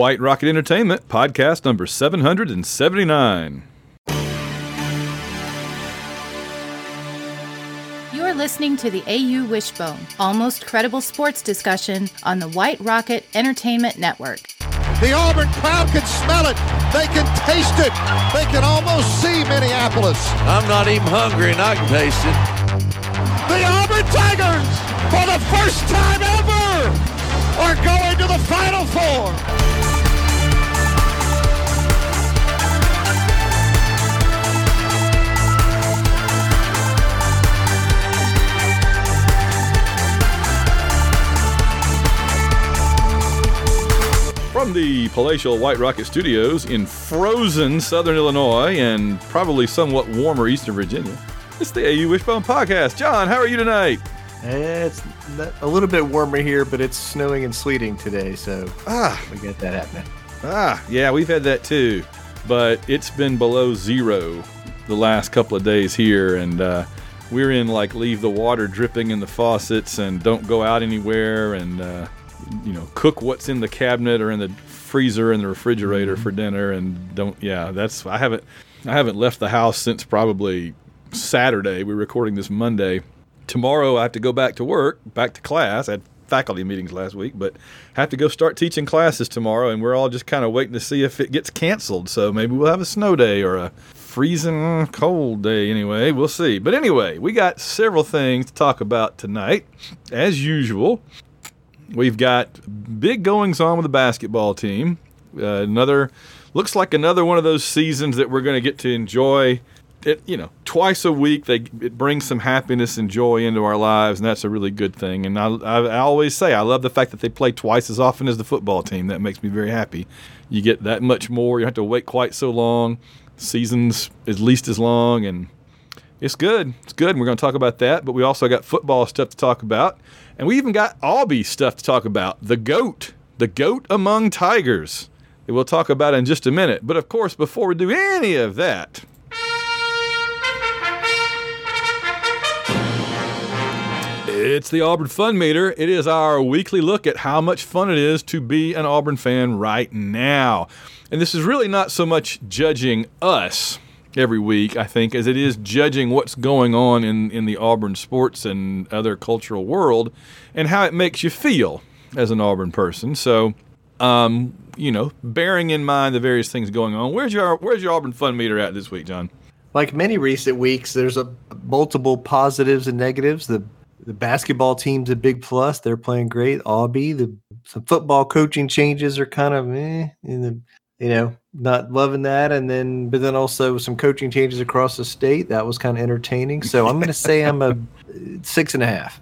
White Rocket Entertainment, podcast number 779. You're listening to the AU Wishbone, almost credible sports discussion on the White Rocket Entertainment Network. The Auburn crowd can smell it. They can taste it. They can almost see Minneapolis. I'm not even hungry and I can taste it. The Auburn Tigers, for the first time ever, are going to the Final Four. From the palatial White Rocket Studios in frozen southern Illinois and probably somewhat warmer eastern Virginia, it's the AU Wishbone Podcast. John, how are you tonight? It's a little bit warmer here, but it's snowing and sleeting today, so Ah, we got that happening. ah, yeah, we've had that too, but it's been below zero the last couple of days here, and uh, we're in like leave the water dripping in the faucets and don't go out anywhere, and uh, you know cook what's in the cabinet or in the freezer and the refrigerator mm-hmm. for dinner, and don't yeah, that's I haven't I haven't left the house since probably Saturday. We're recording this Monday. Tomorrow I have to go back to work, back to class. I had faculty meetings last week, but have to go start teaching classes tomorrow, and we're all just kind of waiting to see if it gets canceled. So maybe we'll have a snow day or a freezing cold day. Anyway, we'll see. But anyway, we got several things to talk about tonight, as usual. We've got big goings on with the basketball team. Uh, another looks like another one of those seasons that we're going to get to enjoy. It you know twice a week. They it brings some happiness and joy into our lives, and that's a really good thing. And I, I, I always say I love the fact that they play twice as often as the football team. That makes me very happy. You get that much more. You don't have to wait quite so long. Seasons at least as long, and it's good. It's good. And we're going to talk about that. But we also got football stuff to talk about. And we even got Aubie stuff to talk about. The GOAT. The GOAT among Tigers. That we'll talk about in just a minute. But of course, before we do any of that, It's the Auburn Fun Meter. It is our weekly look at how much fun it is to be an Auburn fan right now. And this is really not so much judging us every week, I think, as it is judging what's going on in, in the Auburn sports and other cultural world and how it makes you feel as an Auburn person. So, um, you know, bearing in mind the various things going on, where's your where's your Auburn Fun Meter at this week, John? Like many recent weeks, there's a multiple positives and negatives. The the basketball team's a big plus; they're playing great. Aubie, the some football coaching changes are kind of eh, in the you know not loving that, and then but then also some coaching changes across the state that was kind of entertaining. So I'm going to say I'm a six and a half.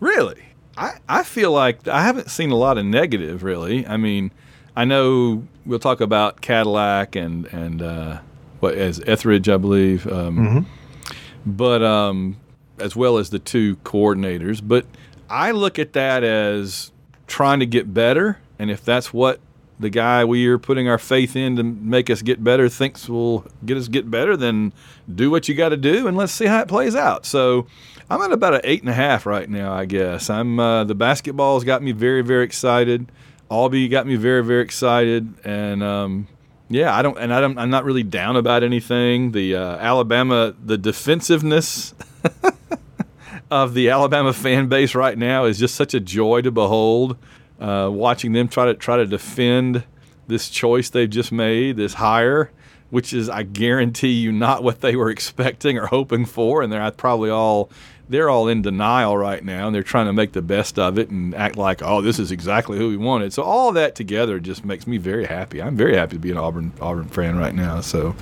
Really? I, I feel like I haven't seen a lot of negative, really. I mean, I know we'll talk about Cadillac and, and uh, what as Etheridge, I believe, um, but um, as well as the two coordinators. But I look at that as trying to get better. And if that's what the guy we are putting our faith in to make us get better thinks will get us get better, then do what you got to do and let's see how it plays out. So I'm at about an eight and a half right now, I guess. I'm uh, the basketball's got me very, very excited. Aubie got me very, very excited, and um, yeah, I don't, and I don't, I'm not really down about anything. The uh, Alabama, the defensiveness of the Alabama fan base right now is just such a joy to behold. Uh, watching them try to try to defend this choice they've just made, this hire, which is I guarantee you not what they were expecting or hoping for, and they're probably all they're all in denial right now, and they're trying to make the best of it and act like, oh, this is exactly who we wanted. So all that together just makes me very happy. I'm very happy to be an Auburn Auburn fan right now. So,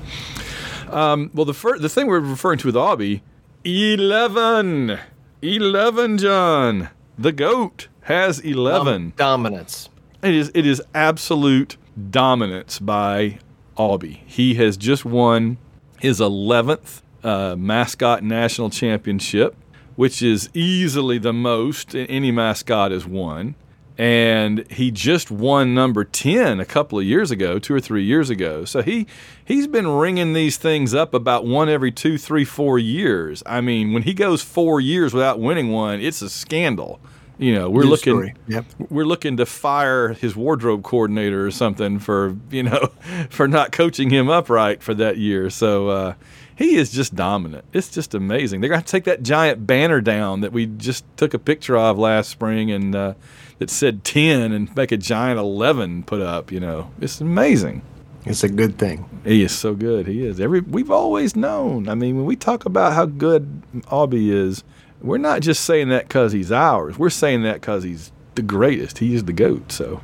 um, well, the first the thing we're referring to with Aubie, eleven, 11, John, the goat has eleven. Dominance. It is it is absolute dominance by Aubie. He has just won his 11th uh, mascot national championship, which is easily the most any mascot has won. And he just won number 10 a couple of years ago, two or three years ago. So he he's been ringing these things up about one every two, three, four years. I mean, when he goes four years without winning one, it's a scandal. You know, we're News looking. Yep. we're looking to fire his wardrobe coordinator or something for you know for not coaching him upright for that year. So uh, he is just dominant. It's just amazing. They're gonna to take that giant banner down that we just took a picture of last spring and uh, that said ten and make a giant eleven put up. You know, it's amazing. It's a good thing. He is so good. He is. Every we've always known. I mean, when we talk about how good Aubie is, we're not just saying that because he's ours. We're saying that because he's the greatest. He is the goat. So,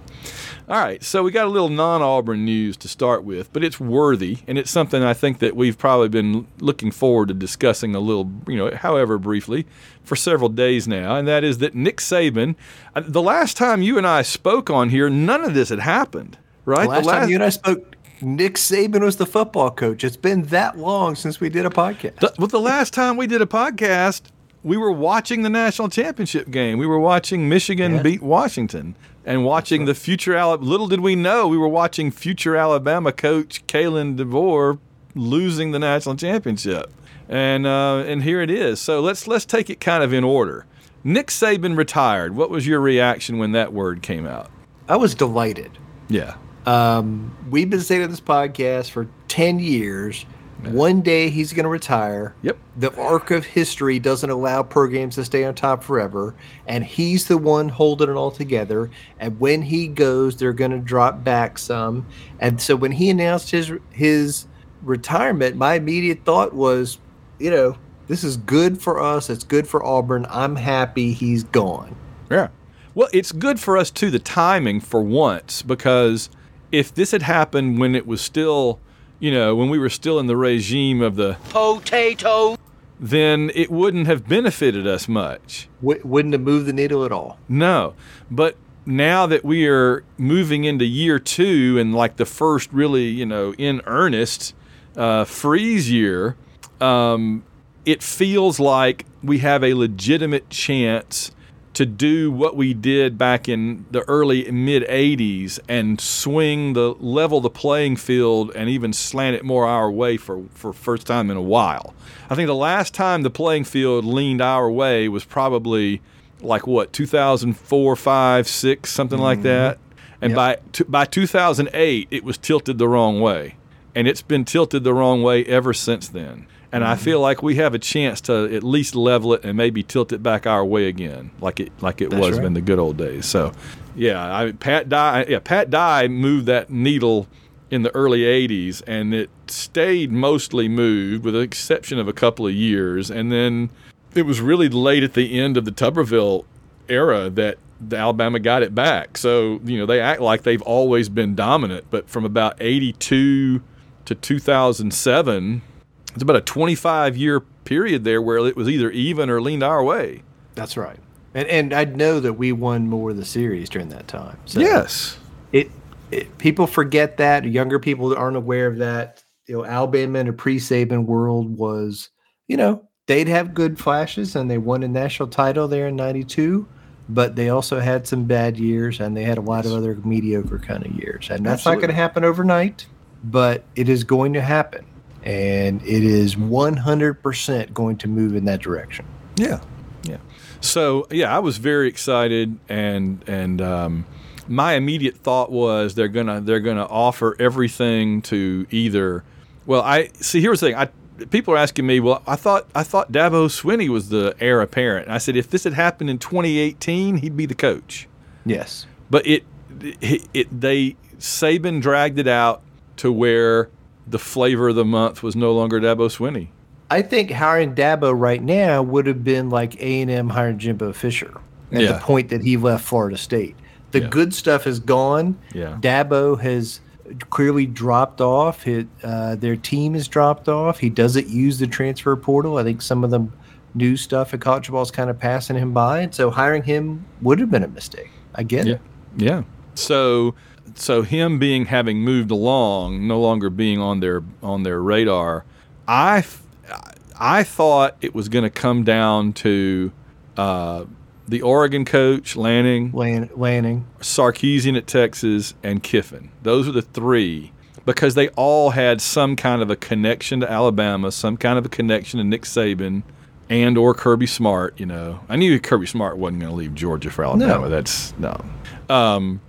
all right. So we got a little non-Auburn news to start with, but it's worthy, and it's something I think that we've probably been looking forward to discussing a little, you know, however briefly, for several days now, and that is that Nick Saban. uh, The last time you and I spoke on here, none of this had happened. Right. The last, time you and I spoke, Nick Saban was the football coach. It's been that long since we did a podcast. The, well, the last time we did a podcast, we were watching the national championship game. We were watching Michigan Yeah. beat Washington and watching the future. Ala- Little did we know we were watching future Alabama coach Kalen DeBoer losing the national championship. And uh, and here it is. So let's let's take it kind of in order. Nick Saban retired. What was your reaction when that word came out? I was delighted. Yeah. Um, we've been saying on this podcast for 10 years. One day he's going to retire. Yep. The arc of history doesn't allow programs to stay on top forever. And he's the one holding it all together. And when he goes, they're going to drop back some. And so when he announced his, his retirement, my immediate thought was, you know, this is good for us. It's good for Auburn. I'm happy he's gone. Yeah. Well, it's good for us too, the timing for once, because if this had happened when it was still, you know, when we were still in the regime of the Potato. then it wouldn't have benefited us much. W- wouldn't have moved the needle at all. No. But now that we are moving into year two and like the first really, you know, in earnest uh, freeze year, um, it feels like we have a legitimate chance to do what we did back in the early mid 80s and swing the level the playing field and even slant it more our way for for first time in a while. I think the last time the playing field leaned our way was probably like what 2004, 5, 6, something like mm-hmm. that. And Yep. by t- by 2008 it was tilted the wrong way. And it's been tilted the wrong way ever since then. And I mm-hmm. feel like we have a chance to at least level it and maybe tilt it back our way again, like it like it That's was right. in the good old days. So, yeah, I, Pat Dye, yeah, Pat Dye moved that needle in the early '80s, and it stayed mostly moved, with the exception of a couple of years. And then it was really late at the end of the Tuberville era that the Alabama got it back. So you know they act like they've always been dominant, but from about '82 to 2007, it's about a 25 year period there where it was either even or leaned our way. That's right. And and I know that we won more of the series during that time. So yes. it, it people forget that. Younger people aren't aware of that. You know, Alabama in a pre-Saban world was, you know, they'd have good flashes and they won a national title there in '92, but they also had some bad years and they had a lot of other mediocre kind of years. And that's not going to happen overnight, but it is going to happen, and it is 100% going to move in that direction. Yeah, yeah. So yeah, I was very excited, and and um, my immediate thought was they're gonna they're gonna offer everything to either. Well, I see. Here's the thing. I people are asking me. Well, I thought I thought Dabo Swinney was the heir apparent. And I said if this had happened in 2018, he'd be the coach. Yes. But it, it, it they Saban dragged it out to where the flavor of the month was no longer Dabo Swinney. I think hiring Dabo right now would have been like A and M hiring Jimbo Fisher at Yeah. the point that he left Florida State. The Yeah. good stuff is gone. Yeah. Dabo has clearly dropped off. His, uh, their team has dropped off. He doesn't use the transfer portal. I think some of the new stuff at college ball is kind of passing him by, and so hiring him would have been a mistake. I get Yeah. it. Yeah. So so him being having moved along, no longer being on their on their radar, I I thought it was going to come down to uh, the Oregon coach Lanning, Lan- Lanning. Sarkisian at Texas, and Kiffin. Those are the three because they all had some kind of a connection to Alabama, some kind of a connection to Nick Saban, and or Kirby Smart. You know, I knew Kirby Smart wasn't going to leave Georgia for Alabama. No. That's no. Um,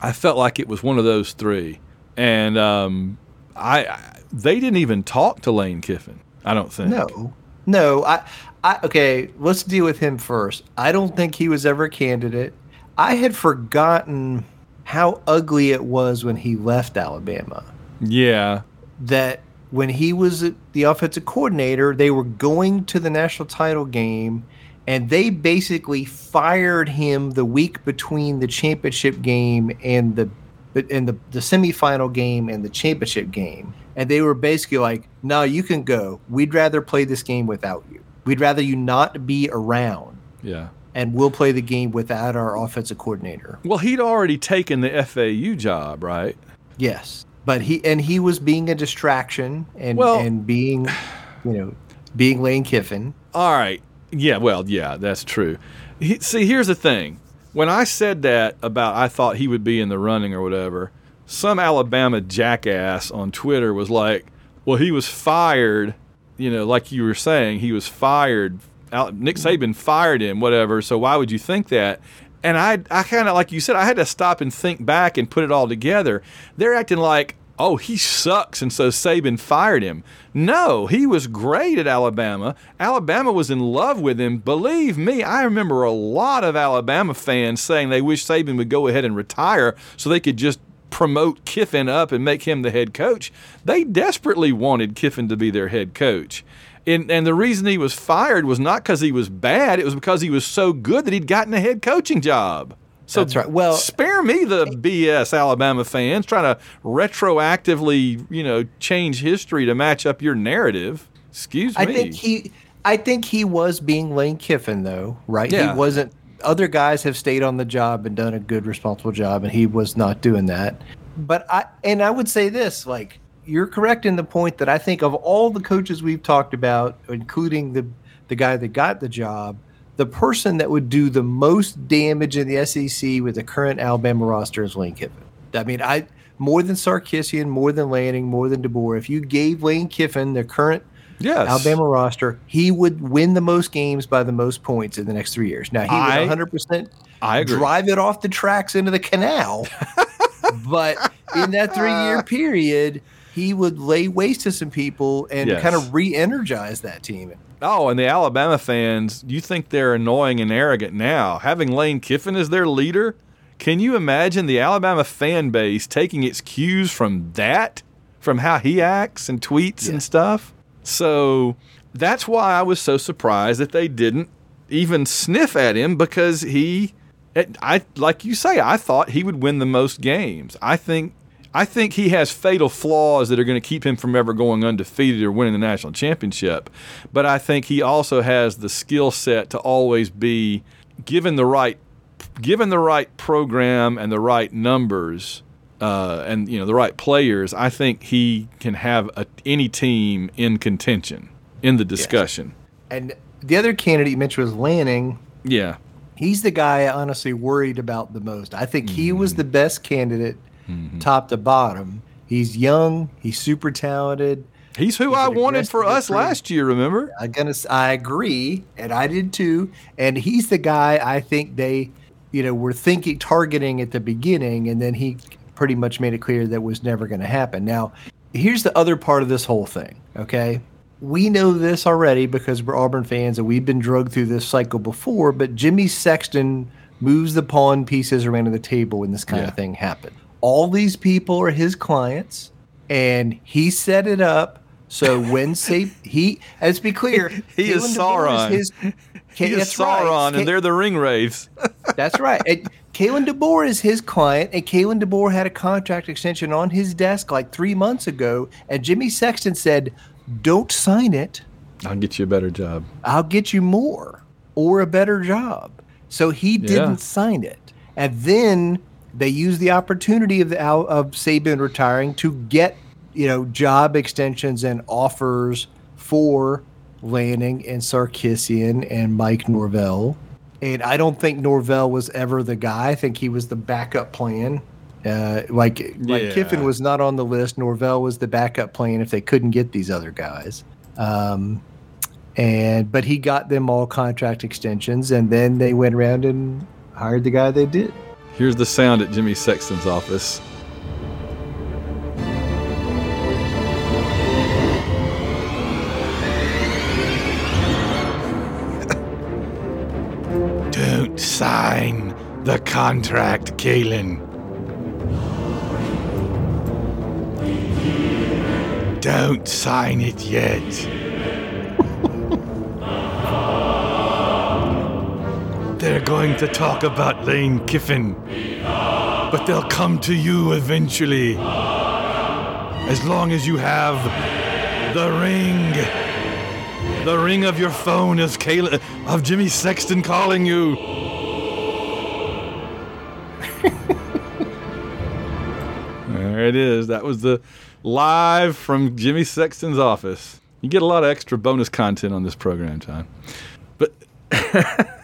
I felt like it was one of those three, and um, I, I they didn't even talk to Lane Kiffin. I don't think. No, no. I, I okay. Let's deal with him first. I don't think he was ever a candidate. I had forgotten how ugly it was when he left Alabama. Yeah. That when he was the offensive coordinator, they were going to the national title game, and they basically fired him the week between the championship game and the and the, the semifinal game and the championship game. And they were basically like, no, you can go. We'd rather play this game without you. We'd rather you not be around. Yeah. And we'll play the game without our offensive coordinator. Well, he'd already taken the FAU job, right? Yes. But he and he was being a distraction and Well- and being, you know, being Lane Kiffin. All right. Yeah, well, yeah, that's true. He, see, here's the thing. When I said that about I thought he would be in the running or whatever, some Alabama jackass on Twitter was like, well, he was fired, you know, like you were saying, he was fired. Nick mm-hmm. Saban fired him, whatever. So why would you think that? And I, I kind of, like you said, I had to stop and think back and put it all together. They're acting like, oh, he sucks, and so Saban fired him. No, he was great at Alabama. Alabama was in love with him. Believe me, I remember a lot of Alabama fans saying they wish Saban would go ahead and retire so they could just promote Kiffin up and make him the head coach. They desperately wanted Kiffin to be their head coach. And, and the reason he was fired was not because he was bad, it was because he was so good that he'd gotten a head coaching job. So That's right. Well- spare me the BS Alabama fans trying to retroactively, you know, change history to match up your narrative. Excuse me. I think he I think he was being Lane Kiffin though, right? Yeah. He wasn't other guys have stayed on the job and done a good responsible job and he was not doing that. But I and I would say this, like you're correct in the point that I think of all the coaches we've talked about, including the the guy that got the job, the person that would do the most damage in the SEC with the current Alabama roster is Lane Kiffin. I mean, I more than Sarkisian, more than Lanning, more than DeBoer. If you gave Lane Kiffin the current yes. Alabama roster, he would win the most games by the most points in the next three years. Now he I- would 100 percent I agree. drive it off the tracks into the canal, but in that three year period, he would lay waste to some people and Yes. kind of re-energize that team. Oh, and the Alabama fans, you think they're annoying and arrogant now. Having Lane Kiffin as their leader, can you imagine the Alabama fan base taking its cues from that? From how he acts and tweets Yeah. and stuff? So that's why I was so surprised that they didn't even sniff at him because he, I like you say I thought he would win the most games. I think I think he has fatal flaws that are going to keep him from ever going undefeated or winning the national championship. But I think he also has the skill set to always be given the right given the right program and the right numbers uh, and you know the right players. I think he can have a, any team in contention in the discussion. And the other candidate you mentioned was Lanning. Yeah. He's the guy I honestly worried about the most. I think he was Mm-hmm. the best candidate, Mm-hmm. top to bottom. He's young. He's super talented. He's who He's I wanted for us last year, remember? I gonna I agree, and I did too. And he's the guy I think they, you know, were thinking targeting at the beginning, and then he pretty much made it clear that was never going to happen. Now, here's the other part of this whole thing. Okay, we know this already because we're Auburn fans and we've been drugged through this cycle before. But Jimmy Sexton moves the pawn pieces around the table when this kind Yeah. of thing happened. All these people are his clients, and he set it up. So when say he, let's be clear, He is Sauron. his- He is that's right. Sauron, and they're the ring wraiths. that's right. And Kalen DeBoer is his client, and Kalen DeBoer had a contract extension on his desk like three months ago, and Jimmy Sexton said, "Don't sign it. I'll get you a better job. I'll get you more or a better job." So he didn't Yeah. sign it, and then they used the opportunity of the of Saban retiring to get you know job extensions and offers for Lanning and Sarkisian and Mike Norvell. And I don't think Norvell was ever the guy. I think he was the backup plan. Uh, like like Yeah. Kiffin was not on the list. Norvell was the backup plan if they couldn't get these other guys. Um, and but he got them all contract extensions, and then they went around and hired the guy they did. Here's the sound at Jimmy Sexton's office. Don't sign the contract, Kalen. Don't sign it yet. Going to talk about Lane Kiffin, but they'll come to you eventually. As long as you have the ring. The ring of your phone is Kayla of Jimmy Sexton calling you. there it is. That was the live from Jimmy Sexton's office. You get a lot of extra bonus content on this program, John. But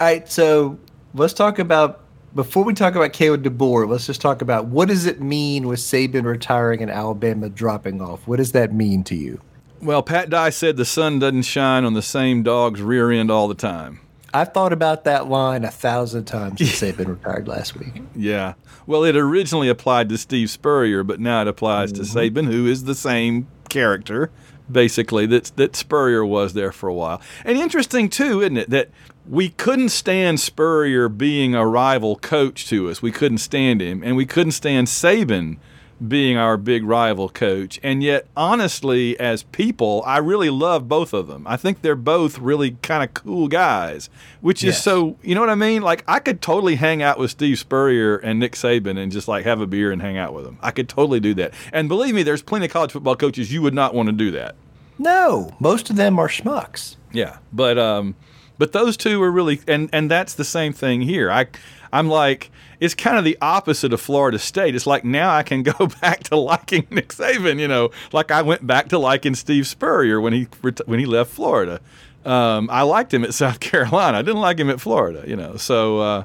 All right, so let's talk about before we talk about Caleb DeBoer. Let's just talk about what does it mean with Saban retiring and Alabama dropping off. What does that mean to you? well, Pat Dye said the sun doesn't shine on the same dog's rear end all the time. I've thought about that line a thousand times since Saban retired last week. Yeah. Well, it originally applied to Steve Spurrier, but now it applies to mm-hmm. Saban, who is the same character, basically, that, that Spurrier was there for a while. And interesting, too, isn't it, that we couldn't stand Spurrier being a rival coach to us. We couldn't stand him. And we couldn't stand Saban being our big rival coach. And yet, honestly, as people, I really love both of them. I think they're both really kind of cool guys, which is so, you know what I mean? Like, I could totally hang out with Steve Spurrier and Nick Saban and just like have a beer and hang out with them. I could totally do that. And believe me, there's plenty of college football coaches you would not want to do that. No, most of them are schmucks. Yeah, but um, but those two are really, and and that's the same thing here. I, I'm like, it's kind of the opposite of Florida State. It's like now I can go back to liking Nick Saban. You know, like I went back to liking Steve Spurrier when he when he left Florida. Um, I liked him at South Carolina. I didn't like him at Florida. You know, so. Uh,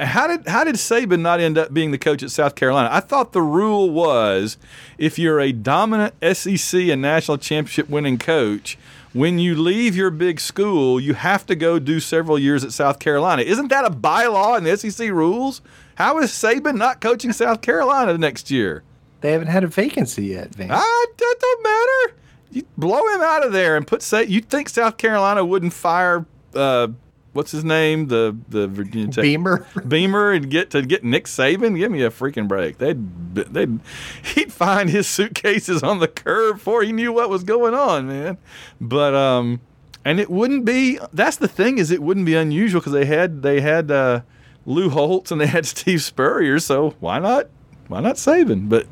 how did how did Saban not end up being the coach at South Carolina? I thought the rule was if you're a dominant SEC and national championship winning coach, when you leave your big school, you have to go do several years at South Carolina. Isn't that a bylaw in the SEC rules? How is Saban not coaching South Carolina next year? They haven't had a vacancy yet, Van. Ah, that don't matter. You blow him out of there and put say you think South Carolina wouldn't fire uh, what's his name the the Virginia Tech Beamer. Beamer and get to get Nick Saban. Give me a freaking break. They'd they'd he'd find his suitcases on the curb before he knew what was going on, man. But um, and it wouldn't be. That's the thing is it wouldn't be unusual because they had they had uh, Lou Holtz and they had Steve Spurrier. So why not why not Saban? But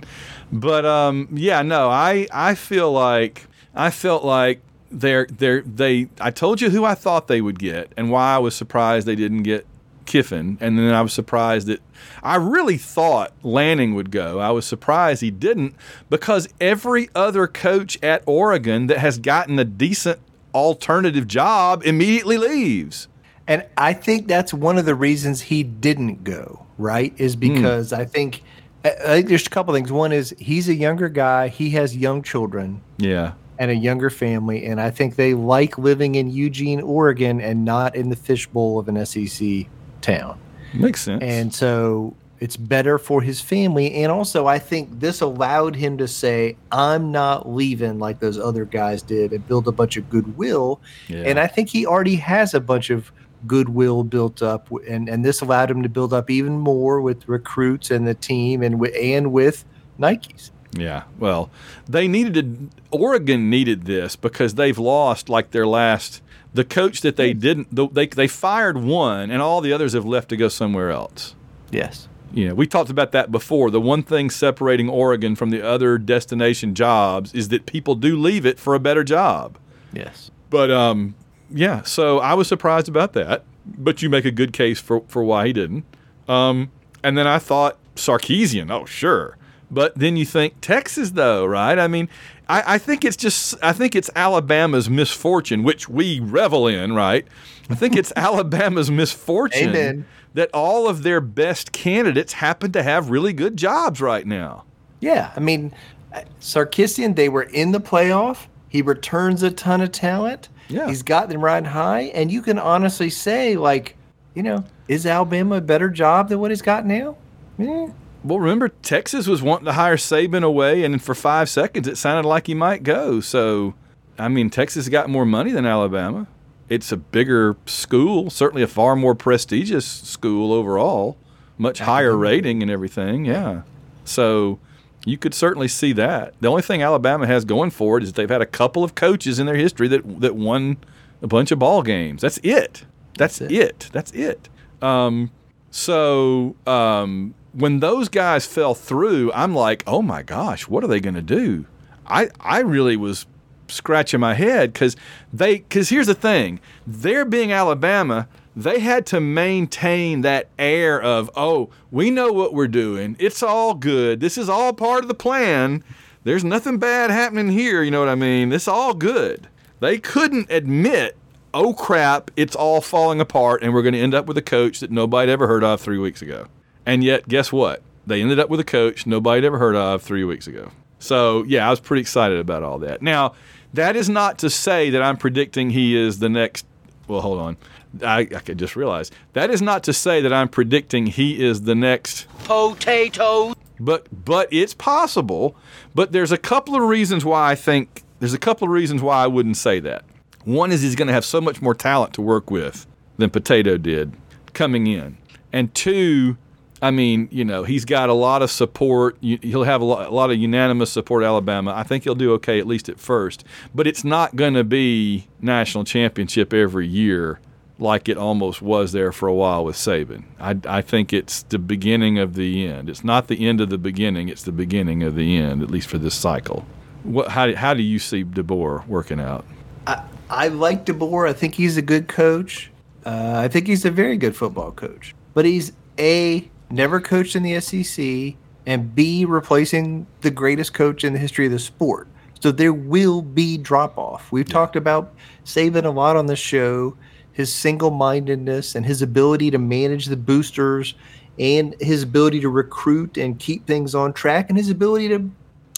but um, yeah, no, I I feel like I felt like they're they're they. I told you who I thought they would get and why I was surprised they didn't get Kiffin, and then I was surprised that I really thought Lanning would go. I was surprised he didn't because every other coach at Oregon that has gotten a decent alternative job immediately leaves. And I think that's one of the reasons he didn't go, right? Is hmm. because I think I think there's a couple things. One is he's a younger guy, he has young children Yeah. And a younger family, and I think they like living in Eugene, Oregon and not in the fishbowl of an SEC town. Makes sense. And so it's better for his family. And also, I think this allowed him to say, I'm not leaving like those other guys did and build a bunch of goodwill. Yeah. And I think he already has a bunch of goodwill built up. And, and this allowed him to build up even more with recruits and the team and, wi- and with Nikes. Yeah, well, they needed to, Oregon needed this because they've lost like their last the coach that they didn't the, they they fired one and all the others have left to go somewhere else. Yes. You know, we talked about that before. The one thing separating Oregon from the other destination jobs is that people do leave it for a better job. Yes. But um, yeah, so I was surprised about that. But you make a good case for for why he didn't. Um, and then I thought Sarkisian. Oh, sure. But then you think Texas, though, right? I mean, I, I think it's just I think it's Alabama's misfortune, which we revel in, right? I think it's Alabama's misfortune Amen. that all of their best candidates happen to have really good jobs right now. Yeah. I mean, uh, Sarkisian, they were in the playoff. He returns a ton of talent. Yeah. He's got them riding high, and you can honestly say, like, you know, is Alabama a better job than what he's got now? Yeah. Well, remember Texas was wanting to hire Saban away, and for five seconds it sounded like he might go. So, I mean, Texas got more money than Alabama. It's a bigger school, certainly a far more prestigious school overall, much higher rating and everything. Yeah. So, you could certainly see that. The only thing Alabama has going for it is they've had a couple of coaches in their history that that won a bunch of ball games. That's it. That's, That's it. it. That's it. Um, so um, when those guys fell through, I'm like, oh my gosh, what are they going to do? I I really was scratching my head because they because here's the thing, they're being Alabama. They had to maintain that air of, oh, we know what we're doing. It's all good. This is all part of the plan. There's nothing bad happening here. You know what I mean? It's all good. They couldn't admit, oh crap, it's all falling apart and we're going to end up with a coach that nobody ever heard of three weeks ago. And yet, guess what? They ended up with a coach nobody had ever heard of three weeks ago. So, yeah, I was pretty excited about all that. Now, that is not to say that I'm predicting he is the next. Well, hold on. I, I could just realize that is not to say that I'm predicting he is the next Potato. but but it's possible. But there's a couple of reasons why I think there's a couple of reasons why I wouldn't say that. One is he's going to have so much more talent to work with than Potato did coming in, and two, I mean, you know, he's got a lot of support. He'll have a lot, a lot of unanimous support. Alabama. I think he'll do okay at least at first, but it's not going to be national championship every year like it almost was there for a while with Saban. I, I think it's the beginning of the end. It's not the end of the beginning. It's the beginning of the end, at least for this cycle. What, how, how do you see DeBoer working out? I, I like DeBoer. I think he's a good coach. Uh, I think he's a very good football coach. But he's A, never coached in the SEC, and B, replacing the greatest coach in the history of the sport. So there will be drop off. We've talked about Saban a lot on the show, his single mindedness and his ability to manage the boosters and his ability to recruit and keep things on track and his ability to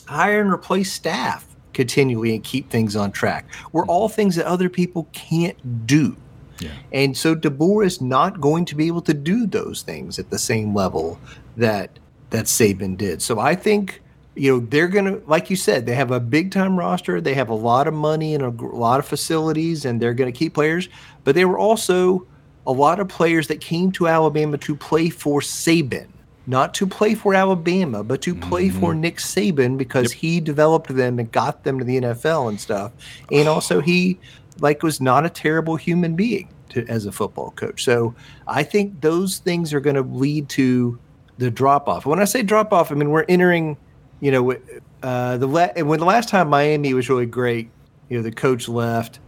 hire and replace staff continually and keep things on track. Were mm-hmm. all things that other people can't do. Yeah. And so DeBoer is not going to be able to do those things at the same level that that Saban did. So I think you know they're going to like you said they have a big time roster, they have a lot of money and a lot of facilities and they're going to keep players, but they were also a lot of players that came to Alabama to play for Saban, not to play for Alabama, but to play for mm-hmm. Nick Saban because he developed them and got them to the NFL and stuff. And also he like was not a terrible human being to, as a football coach. So I think those things are going to lead to the drop off. When I say drop off, I mean we're entering, you know, uh, the la- when the last time Miami was really great, you know, the coach left,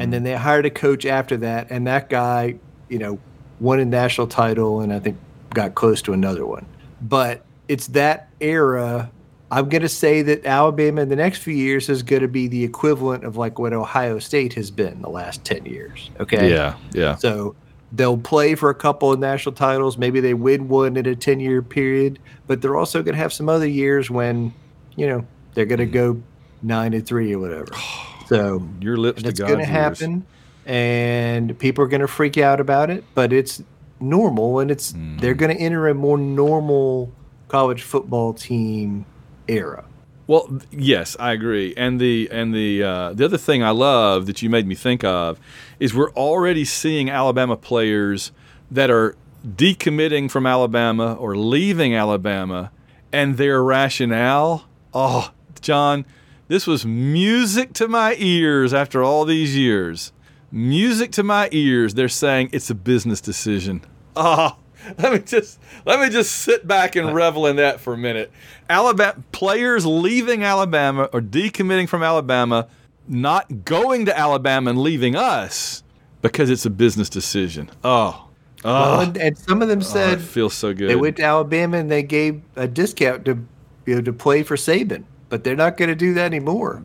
and then they hired a coach after that, and that guy, you know, won a national title, and I think got close to another one. But it's that era. I'm going to say that Alabama in the next few years is going to be the equivalent of like what Ohio State has been the last 10 years. Okay. Yeah, yeah. So they'll play for a couple of national titles. Maybe they win one in a 10 year period, but they're also going to have some other years when, you know, they're going to go nine and three or whatever. So Your lips to God's going to happen, and people are going to freak out about it. But it's normal, and it's they're Mm. going to enter a more normal college football team era. Well, yes, I agree. And the and the uh, the other thing I love that you made me think of is we're already seeing Alabama players that are decommitting from Alabama or leaving Alabama, and their rationale. Oh, John, this was music to my ears after all these years. Music to my ears. They're saying it's a business decision. Oh, let me just let me just sit back and revel in that for a minute. Alabama players leaving Alabama or decommitting from Alabama, not going to Alabama and leaving us because it's a business decision. Oh, Well, oh, and, and some of them oh, said it feels so good. they went to Alabama and they gave a discount to you know to play for Saban, but they're not going to do that anymore.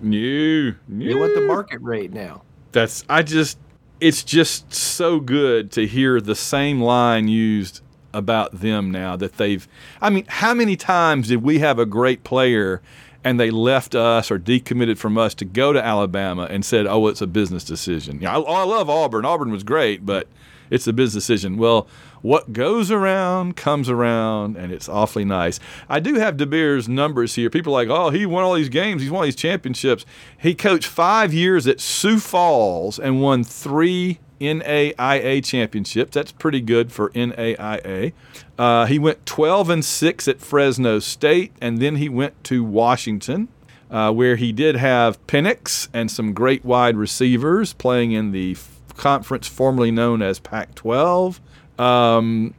new, They want the market rate now. That's I just it's just so good to hear the same line used about them now that they've I mean, how many times did we have a great player and they left us or decommitted from us to go to Alabama and said, "Oh, it's a business decision." Yeah, I, I love Auburn. Auburn was great, but it's a business decision. Well, what goes around comes around, and it's awfully nice. I do have DeBoer's numbers here. People are like, oh, he won all these games. He's won all these championships. He coached five years at Sioux Falls and won three NAIA championships. That's pretty good for NAIA. Uh, he went 12 and 6 at Fresno State, and then he went to Washington. Uh, where he did have Penix and some great wide receivers playing in the conference formerly known as Pac 12. Um,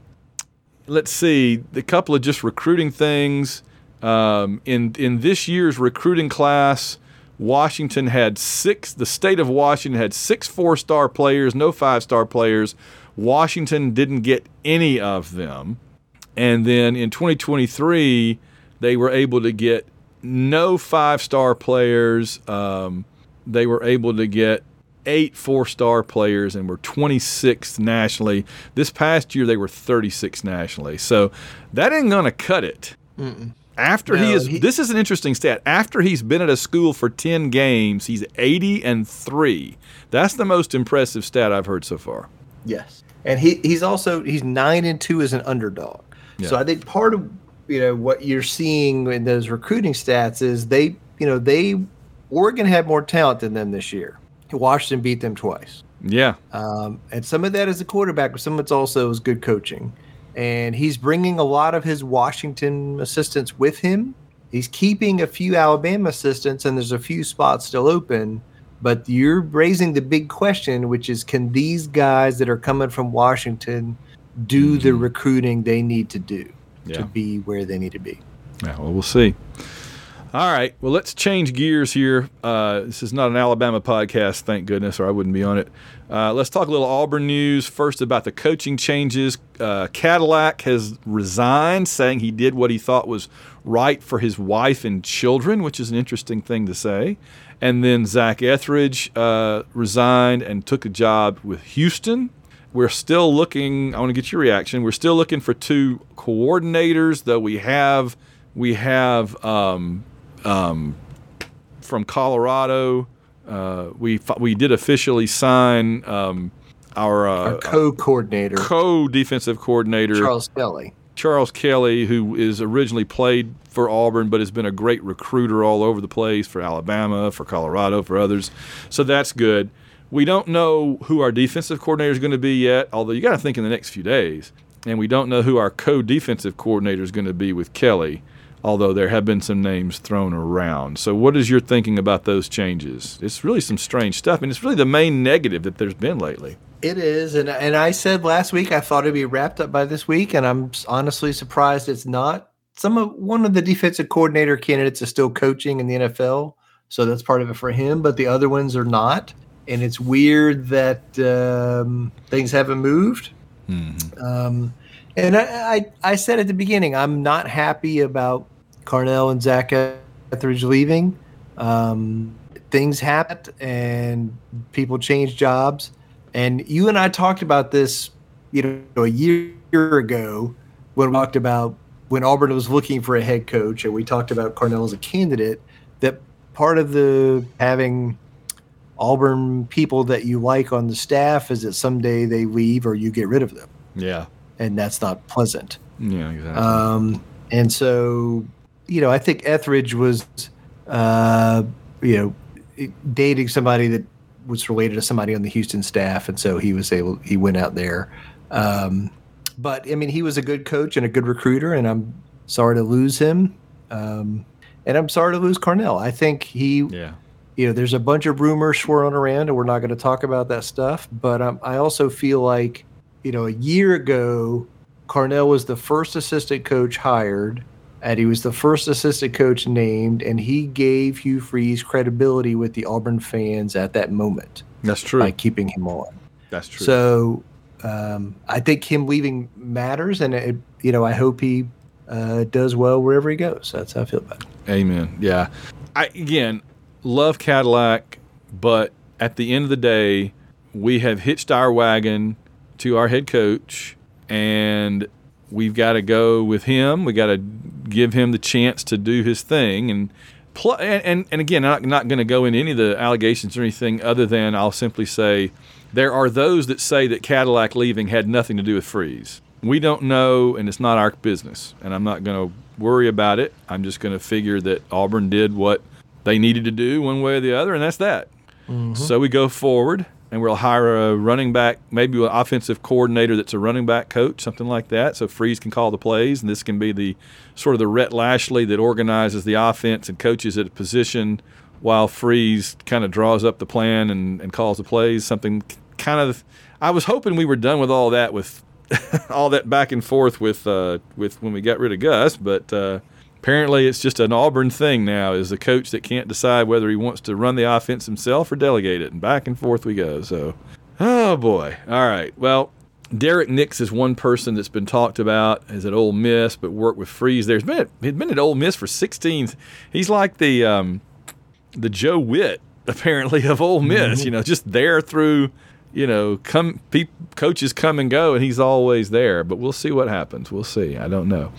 let's see, a couple of just recruiting things. Um, in, in this year's recruiting class, Washington had six, the state of Washington had six four star players, no five star players. Washington didn't get any of them. And then in 2023, they were able to get no five star players. Um, they were able to get eight four star players and were 26th nationally. This past year, they were 36 nationally. So that ain't going to cut it. Mm-mm. After no, he is, he, this is an interesting stat. After he's been at a school for 10 games, he's 80 and 3. That's the most impressive stat I've heard so far. Yes. And he, he's also, he's 9 and 2 as an underdog. Yeah. So I think part of, you know, what you're seeing in those recruiting stats is they, you know, they, Oregon had more talent than them this year. Washington beat them twice. Yeah. Um, and some of that is the quarterback, but some of it's also is good coaching. And he's bringing a lot of his Washington assistants with him. He's keeping a few Alabama assistants, and there's a few spots still open. But you're raising the big question, which is can these guys that are coming from Washington do mm-hmm. the recruiting they need to do yeah. to be where they need to be? Yeah, well, we'll see. All right. Well, let's change gears here. Uh, this is not an Alabama podcast, thank goodness, or I wouldn't be on it. Uh, let's talk a little Auburn news. First, about the coaching changes. Uh, Cadillac has resigned, saying he did what he thought was right for his wife and children, which is an interesting thing to say. And then Zach Etheridge uh, resigned and took a job with Houston. We're still looking. I want to get your reaction. We're still looking for two coordinators, though we have we have um, um, from Colorado. Uh, we we did officially sign um, our, uh, our co-coordinator, co-defensive coordinator Charles Kelly. Charles Kelly, who is originally played for Auburn, but has been a great recruiter all over the place for Alabama, for Colorado, for others. So that's good. We don't know who our defensive coordinator is going to be yet, although you got to think in the next few days. And we don't know who our co-defensive coordinator is going to be with Kelly although there have been some names thrown around. So, what is your thinking about those changes? It's really some strange stuff, and it's really the main negative that there's been lately. It is, and and I said last week I thought it'd be wrapped up by this week, and I'm honestly surprised it's not. Some of one of the defensive coordinator candidates is still coaching in the NFL, so that's part of it for him. But the other ones are not, and it's weird that um, things haven't moved. Mm-hmm. Um, and I, I, I said at the beginning, I'm not happy about Carnell and Zach Etheridge leaving. Um, things happened and people change jobs. And you and I talked about this, you know, a year ago when we talked about when Auburn was looking for a head coach, and we talked about Carnell as a candidate. That part of the having Auburn people that you like on the staff is that someday they leave or you get rid of them. Yeah, and that's not pleasant. Yeah, exactly. Um, and so you know, I think Etheridge was, uh, you know, dating somebody that was related to somebody on the Houston staff, and so he was able. He went out there. Um, but I mean, he was a good coach and a good recruiter, and I'm sorry to lose him. Um, and I'm sorry to lose Carnell. I think he, yeah. you know, there's a bunch of rumors swirling around, and we're not going to talk about that stuff. But um, I also feel like, you know, a year ago, Carnell was the first assistant coach hired and he was the first assistant coach named, and he gave Hugh Freeze credibility with the Auburn fans at that moment. That's true. By keeping him on. That's true. So um, I think him leaving matters, and it, you know I hope he uh, does well wherever he goes. That's how I feel about it. Amen. Yeah. I again love Cadillac, but at the end of the day, we have hitched our wagon to our head coach, and we've got to go with him. We got to give him the chance to do his thing. And Pl- and, and, and again, I'm not, not going to go into any of the allegations or anything other than I'll simply say there are those that say that Cadillac leaving had nothing to do with Freeze. We don't know, and it's not our business. And I'm not going to worry about it. I'm just going to figure that Auburn did what they needed to do one way or the other, and that's that. Mm-hmm. So we go forward, and we'll hire a running back, maybe an offensive coordinator that's a running back coach, something like that. So Freeze can call the plays, and this can be the sort of the Rhett Lashlee that organizes the offense and coaches at a position while Freeze kind of draws up the plan and, and calls the plays. Something kind of. I was hoping we were done with all that with all that back and forth with uh, with when we got rid of Gus, but uh, apparently it's just an Auburn thing now. Is the coach that can't decide whether he wants to run the offense himself or delegate it, and back and forth we go. So, oh boy. All right. Well, Derrick Nix is one person that's been talked about as at Ole Miss, but worked with Freeze. There's been he's been at Ole Miss for 16. He's like the um, the Joe Whitt apparently of Ole Miss. You know, just there through. You know, come pe- coaches come and go, and he's always there. But we'll see what happens. We'll see. I don't know.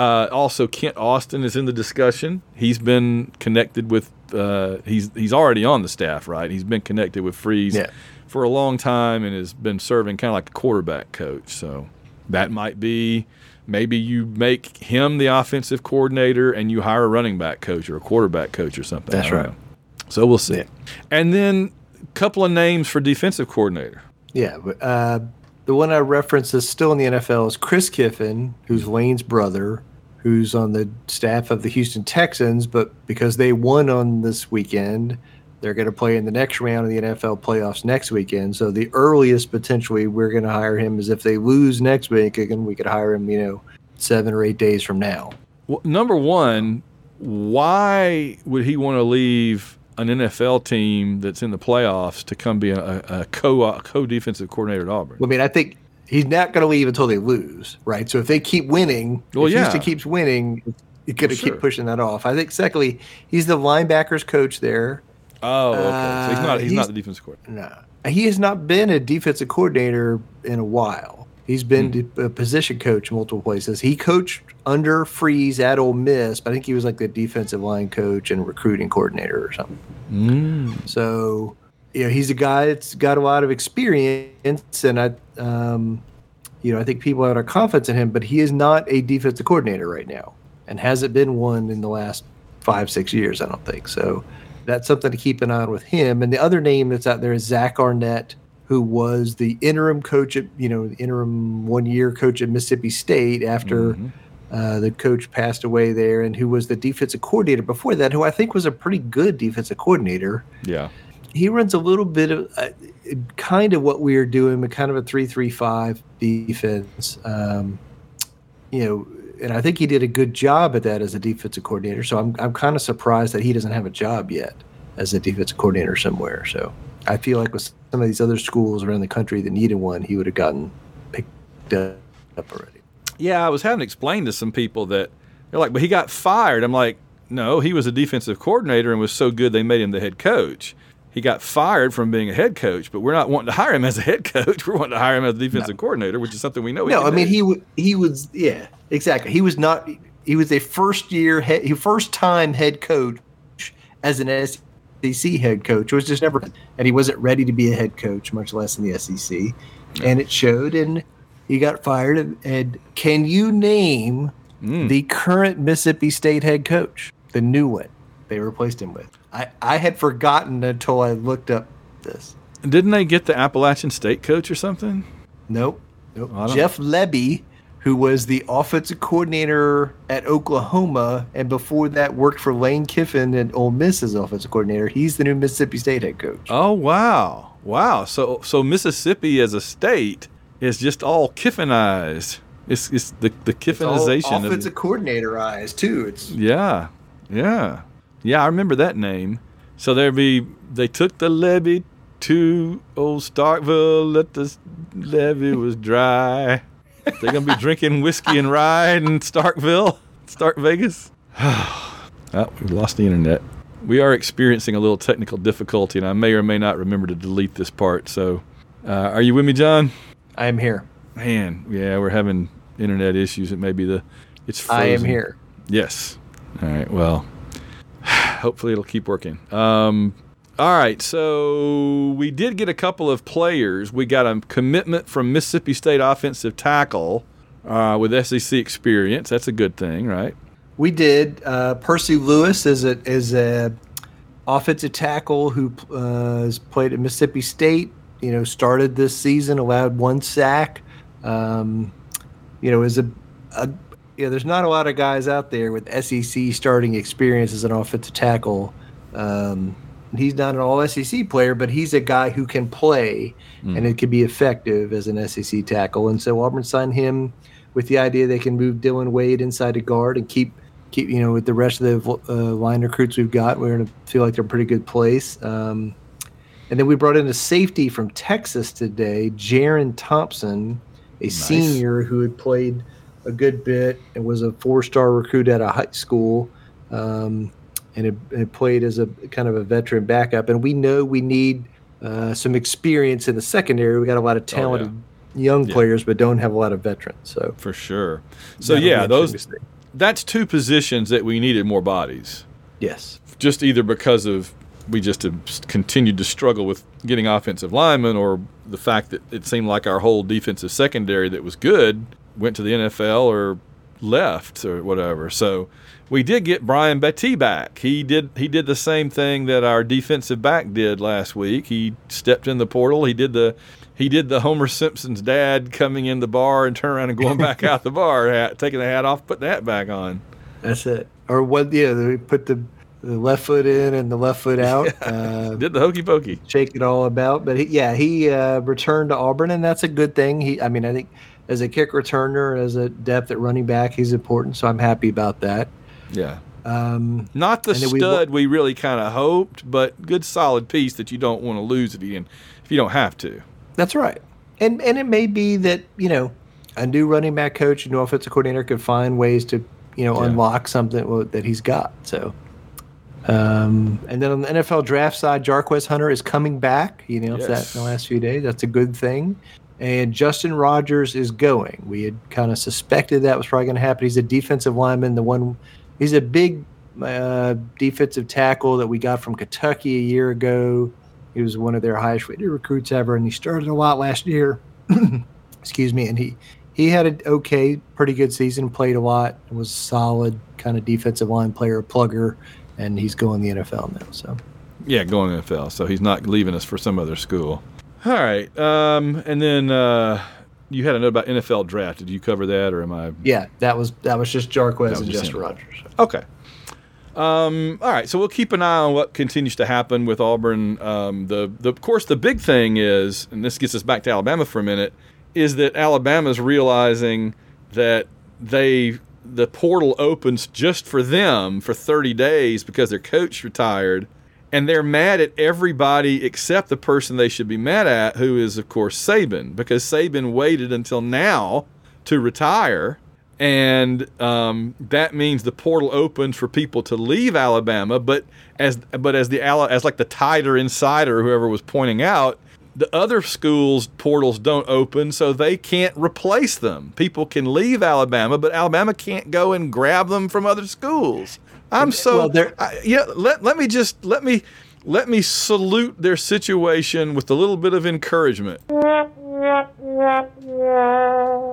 Uh, also, Kent Austin is in the discussion. He's been connected with. Uh, he's he's already on the staff, right? He's been connected with Freeze Yeah. for a long time and has been serving kind of like a quarterback coach. So that might be maybe you make him the offensive coordinator and you hire a running back coach or a quarterback coach or something. That's right. know. So we'll see. Yeah. And then a couple of names for defensive coordinator. Yeah, uh, the one I referenced is still in the NFL is Chris Kiffin, who's Lane's brother, who's on the staff of the Houston Texans. But because they won on this weekend, they're going to play in the next round of the NFL playoffs next weekend. So the earliest potentially we're going to hire him is if they lose next week, again we could hire him, you know, seven or eight days from now. Well, number one, why would he want to leave an NFL team that's in the playoffs to come be a, a co co defensive coordinator at Auburn? I mean, I think he's not going to leave until they lose, right? So if they keep winning, Well, if yeah. Houston keeps winning, you're going to Sure. keep pushing that off. I think, secondly, he's the linebackers coach there. Oh, okay. so he's not Uh, he's, he's- not the defensive coordinator. No, he has not been a defensive coordinator in a while. He's been Hmm. a position coach multiple places. He coached under Freeze at Ole Miss, but I think he was like the defensive line coach and recruiting coordinator or something. Mm. So, you know, he's a guy that's got a lot of experience, and I, um, you know, I think people have a confidence in him. But he is not a defensive coordinator right now, and hasn't been one in the last five, six years. I don't think so. That's something to keep an eye on with him. And the other name that's out there is Zach Arnett, who was the interim coach at, you know, the interim one year coach at Mississippi State after. Uh, the coach passed away there, and who was the defensive coordinator before that, who I think was a pretty good defensive coordinator Yeah. He runs a little bit of uh, kind of what we are doing, but kind of a three-three-five defense. Um, you know, and I think he did a good job at that as a defensive coordinator. So I'm I'm kind of surprised that he doesn't have a job yet as a defensive coordinator somewhere. So I feel like with some of these other schools around the country that needed one, he would have gotten picked up already. Yeah, I was having to explain to some people that they're like, but he got fired. I'm like, no, he was a defensive coordinator and was so good they made him the head coach. He got fired from being a head coach, but we're not wanting to hire him as a head coach. We're wanting to hire him as a defensive coordinator, which is something we know. he No, I mean do. he w- he was yeah exactly. He was not. He was a first year head, he first time head coach as an SEC head coach. It was just never, and he wasn't ready to be a head coach, much less in the SEC. And it showed, and he got fired. And, and can you name hmm. the current Mississippi State head coach, the new one they replaced him with? I I had forgotten until I looked up this. Didn't they get the Appalachian State coach or something? Nope. Nope. Jeff Lebby, who was the offensive coordinator at Oklahoma, and before that worked for Lane Kiffin at Ole Miss as offensive coordinator. He's the new Mississippi State head coach. Oh wow, wow. So so Mississippi as a state is just all Kiffinized. It's it's the the It's all Kiffinization. of- offensive coordinator eyes too. It's Yeah, yeah, yeah. I remember that name. So there be they took the levee to old Starkville. Let the levee was dry. They're gonna be drinking whiskey and rye in Starkville, Stark Vegas. oh, we've lost the internet. We are experiencing a little technical difficulty, and I may or may not remember to delete this part. So, uh, are you with me, John? I am here. Man, yeah, we're having internet issues. It may be the it's. Frozen. I am here. Yes. All right. Well, hopefully it'll keep working. Um, all right, so we did get a couple of players. We got a commitment from Mississippi State offensive tackle uh, with SEC experience. That's a good thing, right? We did. Uh, Percy Lewis is a is a offensive tackle who uh, has played at Mississippi State. You know, started this season, allowed one sack. Um, you know, is a, a you know, there's not a lot of guys out there with SEC starting experience as an offensive tackle. Um, he's not an all SEC player, but he's a guy who can play mm. and it can be effective as an SEC tackle. And so Auburn signed him with the idea they can move Dillon Wade inside a guard and keep keep you know with the rest of the uh, line recruits we've got, we're gonna feel like they're a pretty good place. Um, and then we brought in a safety from Texas today, Jerrin Thompson, a nice. senior who had played a good bit and was a four-star recruit at a high school, um, and it, it, played as a kind of a veteran backup. And we know we need uh, some experience in the secondary. We got a lot of talented oh, yeah. young yeah. players, but don't have a lot of veterans. So for sure. So yeah, those that's two positions that we needed more bodies. Yes. Just either because of we just have continued to struggle with getting offensive linemen, or the fact that it seemed like our whole defensive secondary that was good went to the NFL or left or whatever. So we did get Brian Battie back. He did he did the same thing that our defensive back did last week. He stepped in the portal. He did the he did the Homer Simpson's dad coming in the bar and turn around and going back out the bar, hat, taking the hat off, putting that back on. That's it. Or what? Yeah, they put the the left foot in and the left foot out. Uh, Did the hokey pokey. Shake it all about. But he, yeah, he uh, returned to Auburn, and that's a good thing. He, I mean, I think as a kick returner, as a depth at running back, he's important. So I'm happy about that. Yeah. Um, Not the stud we, we really kind of hoped, but good solid piece that you don't want to lose if you, if you don't have to. That's right. And and it may be that, you know, a new running back coach, a new offensive coordinator could find ways to, you know, yeah. unlock something that he's got. So um, and then on the NFL draft side, Jarquez Hunter is coming back. He announced yes. that in the last few days. That's a good thing. And Justin Rogers is going. We had kind of suspected that was probably going to happen. He's a defensive lineman. The one, he's a big uh, defensive tackle that we got from Kentucky a year ago. He was one of their highest rated recruits ever, and he started a lot last year. Excuse me. And he he had an okay, pretty good season. Played a lot. Was a solid kind of defensive line player, plugger and he's going the NFL now. So yeah, going NFL. So he's not leaving us for some other school. All right, um, and then uh, you had a note about NFL draft. Did you cover that, or am I? Yeah, that was that was just Jarquez was and Justin Rogers. Okay. Um, all right, so we'll keep an eye on what continues to happen with Auburn. Um, the, the, of course, the big thing is, and this gets us back to Alabama for a minute, is that Alabama's realizing that they the portal opens just for them for 30 days because their coach retired and they're mad at everybody except the person they should be mad at who is of course Saban because Saban waited until now to retire and um, that means the portal opens for people to leave Alabama but as but as the as like the tighter insider whoever was pointing out the other schools' portals don't open, so they can't replace them. People can leave Alabama, but Alabama can't go and grab them from other schools. I'm so well, I, yeah. Let let me just let me let me salute their situation with a little bit of encouragement.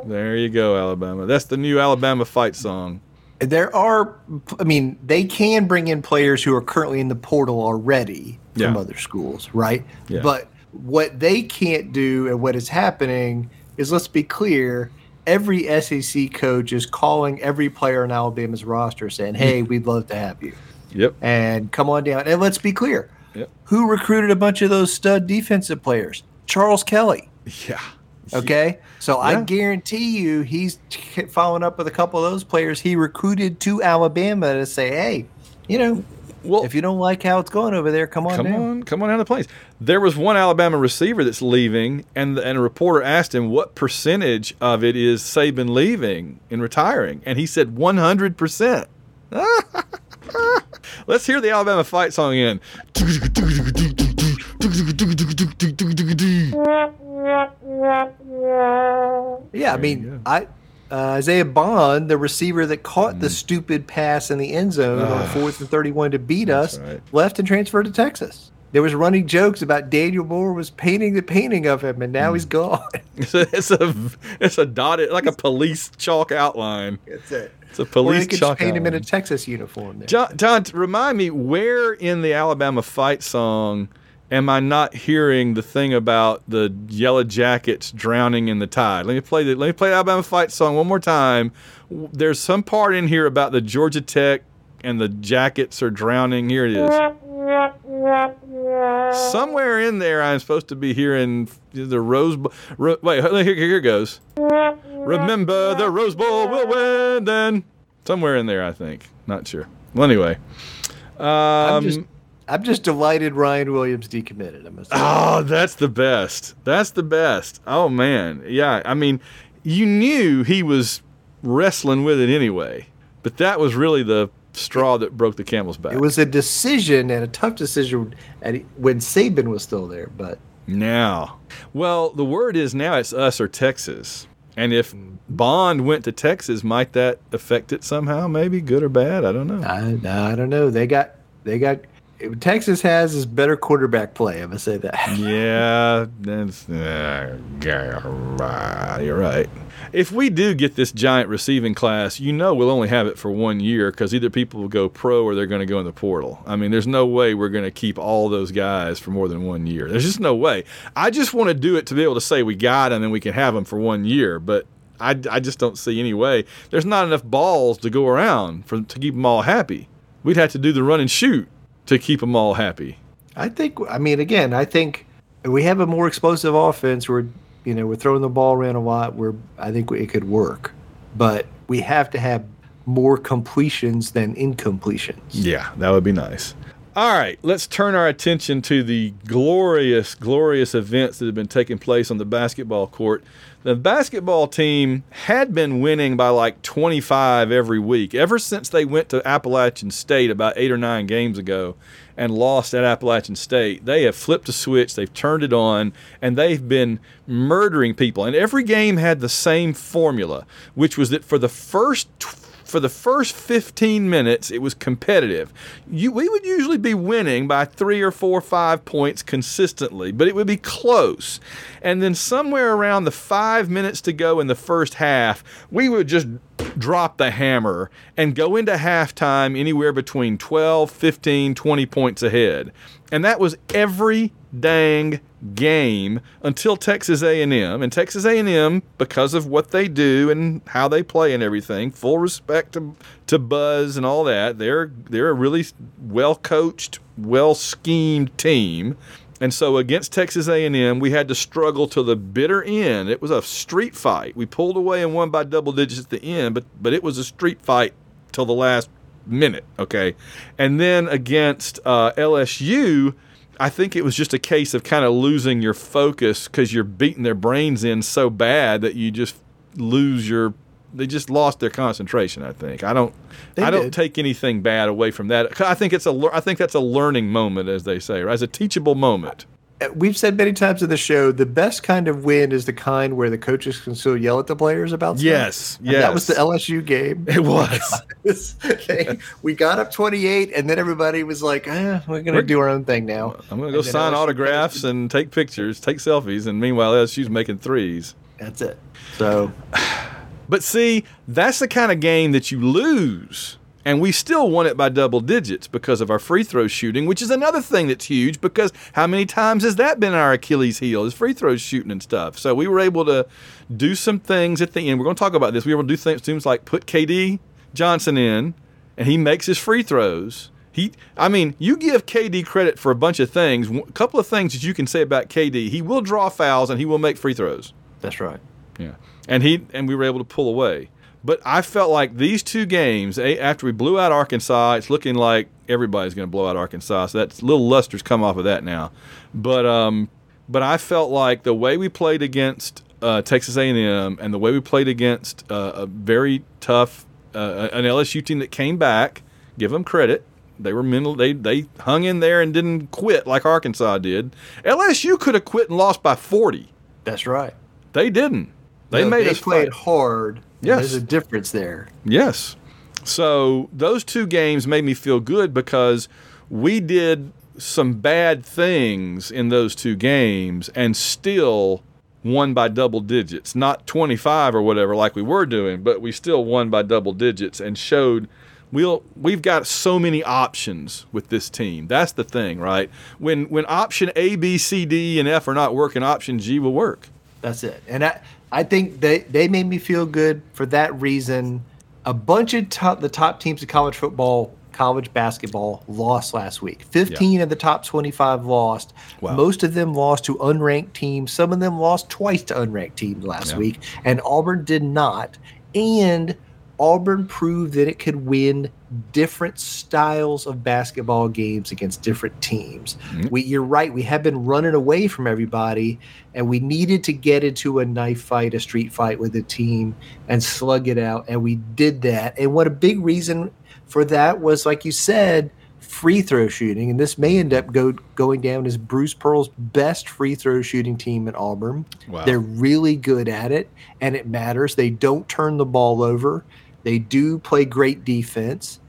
There you go, Alabama. That's the new Alabama fight song. There are, I mean, they can bring in players who are currently in the portal already from yeah. other schools, right? Yeah. But what they can't do and what is happening is let's be clear every SEC coach is calling every player in Alabama's roster saying, Hey, we'd love to have you. Yep. And come on down. And let's be clear. Yep. Who recruited a bunch of those stud defensive players? Charles Kelly. Yeah. Okay. So yeah. I guarantee you he's following up with a couple of those players he recruited to Alabama to say, Hey, you know, well, if you don't like how it's going over there, come on come down. on, come on down the plains. There was one Alabama receiver that's leaving, and and a reporter asked him what percentage of it is Saban leaving and retiring, and he said one hundred percent. Let's hear the Alabama fight song again. Yeah, I mean, I uh, Isaiah Bond, the receiver that caught the mm. stupid pass in the end zone on ah, fourth and 31 to beat us, right. left and transferred to Texas. There was running jokes about Daniel Moore was painting the painting of him, and now mm. he's gone. It's a, it's a it's a dotted like a police chalk outline. That's it. It's a Or they police could chalk paint him in a. Texas uniform. There. John, John, remind me where in the Alabama fight song am I not hearing the thing about the yellow jackets drowning in the tide? Let me play the let me play the Alabama fight song one more time. There's some part in here about the Georgia Tech and the jackets are drowning. Here it is. Somewhere in there, I'm supposed to be hearing the Rose Bowl. Ro- wait, here, here here goes. Remember, the Rose Bowl will win. Then somewhere in there, I think. Not sure. Well, anyway. Um, I'm just, delighted Ryan Williams decommitted. I must say. Oh, that's the best. That's the best. Oh man, yeah. I mean, you knew he was wrestling with it anyway, but that was really the straw that broke the camel's back. It was a decision and a tough decision when Saban was still there, but now. Well, the word is now it's us or Texas. And if Bond went to Texas, might that affect it somehow? Maybe good or bad? I don't know. I, I don't know. They got they got Texas has is better quarterback play. I'm gonna say that. Yeah, that's uh, you're right. If we do get this giant receiving class, you know we'll only have it for one year because either people will go pro or they're going to go in the portal. I mean, there's no way we're going to keep all those guys for more than one year. There's just no way. I just want to do it to be able to say we got them and we can have them for one year, but. I, I just don't see any way. There's not enough balls to go around for to keep them all happy. We'd have to do the run and shoot to keep them all happy. I think. I mean, again, I think we have a more explosive offense. We're you know we're throwing the ball around a lot. We're I think it could work, but we have to have more completions than incompletions. Yeah, that would be nice. All right, let's turn our attention to the glorious, glorious events that have been taking place on the basketball court. The basketball team had been winning by like 25 every week ever since they went to Appalachian State about eight or nine games ago and lost at Appalachian State. They have flipped a switch, they've turned it on, and they've been murdering people. And every game had the same formula, which was that for the first for the first 15 minutes, it was competitive. You, we would usually be winning by three or four or five points consistently, but it would be close. And then somewhere around the five minutes to go in the first half, we would just drop the hammer and go into halftime anywhere between 12, 15, 20 points ahead. And that was every dang game until Texas A&M. And Texas A&M, because of what they do and how they play and everything, full respect to, to Buzz and all that, they're they're a really well coached, well schemed team. And so against Texas A&M, we had to struggle to the bitter end. It was a street fight. We pulled away and won by double digits at the end, but but it was a street fight till the last minute. Okay, and then against uh, LSU, I think it was just a case of kind of losing your focus because you're beating their brains in so bad that you just lose your. They just lost their concentration. I think. I don't. They I don't take anything bad away from that. I think it's a. I think that's a learning moment, as they say, or as a teachable moment. We've said many times in the show the best kind of win is the kind where the coaches can still yell at the players about stuff. Yes, And That was the. LSU game. It was. They- we got up 28, and then everybody was like, eh, we're going to do our own thing now. I'm gonna go sign LSU autographs and take pictures, take selfies, and meanwhile LSU's making threes. That's it. So, But see, that's the kind of game that you lose. And we still won it by double digits because of our free throw shooting, which is another thing that's huge because how many times has that been our Achilles heel is free throw shooting and stuff. So we were able to do some things at the end. We're going to talk about this. We were able to do things, things like put KD Johnson in and he makes his free throws. He, I mean, you give KD credit for a bunch of things. A couple of things that you can say about KD. He will draw fouls and he will make free throws. that's right. Yeah, and he and we were able to pull away. But I felt like these two games, after we blew out Arkansas, it's looking like everybody's going to blow out Arkansas. So that's little luster's come off of that now. But um, but I felt like the way we played against uh, Texas A&M and the way we played against uh, a very tough uh, an LSU team that came back, give them credit. They were mental. They they hung in there and didn't quit like Arkansas did. LSU could have quit and lost by forty. That's right. They didn't. They No, made they us played fight. hard. Yes. There's a difference there. Yes. So those two games made me feel good because we did some bad things in those two games and still won by double digits. Not 25 or whatever like we were doing, but we still won by double digits and showed we'll we've got so many options with this team. That's the thing, right? When when option A, B, C, D, and F are not working, option G will work. That's it. And I, I think they, they made me feel good for that reason. A bunch of top, the top teams in college football, college basketball lost last week. 15 of the top 25 lost. Wow. Most of them lost to unranked teams. Some of them lost twice to unranked teams last Yeah. week. And Auburn did not. And Auburn proved that it could win different styles of basketball games against different teams. Mm-hmm. We, you're right. We have been running away from everybody, and we needed to get into a knife fight, a street fight with a team, and slug it out. And we did that. And what a big reason for that was, like you said, free throw shooting. And this may end up go, going down as Bruce Pearl's best free throw shooting team at Auburn. Wow. They're really good at it, and it matters. They don't turn the ball over. They do play great defense,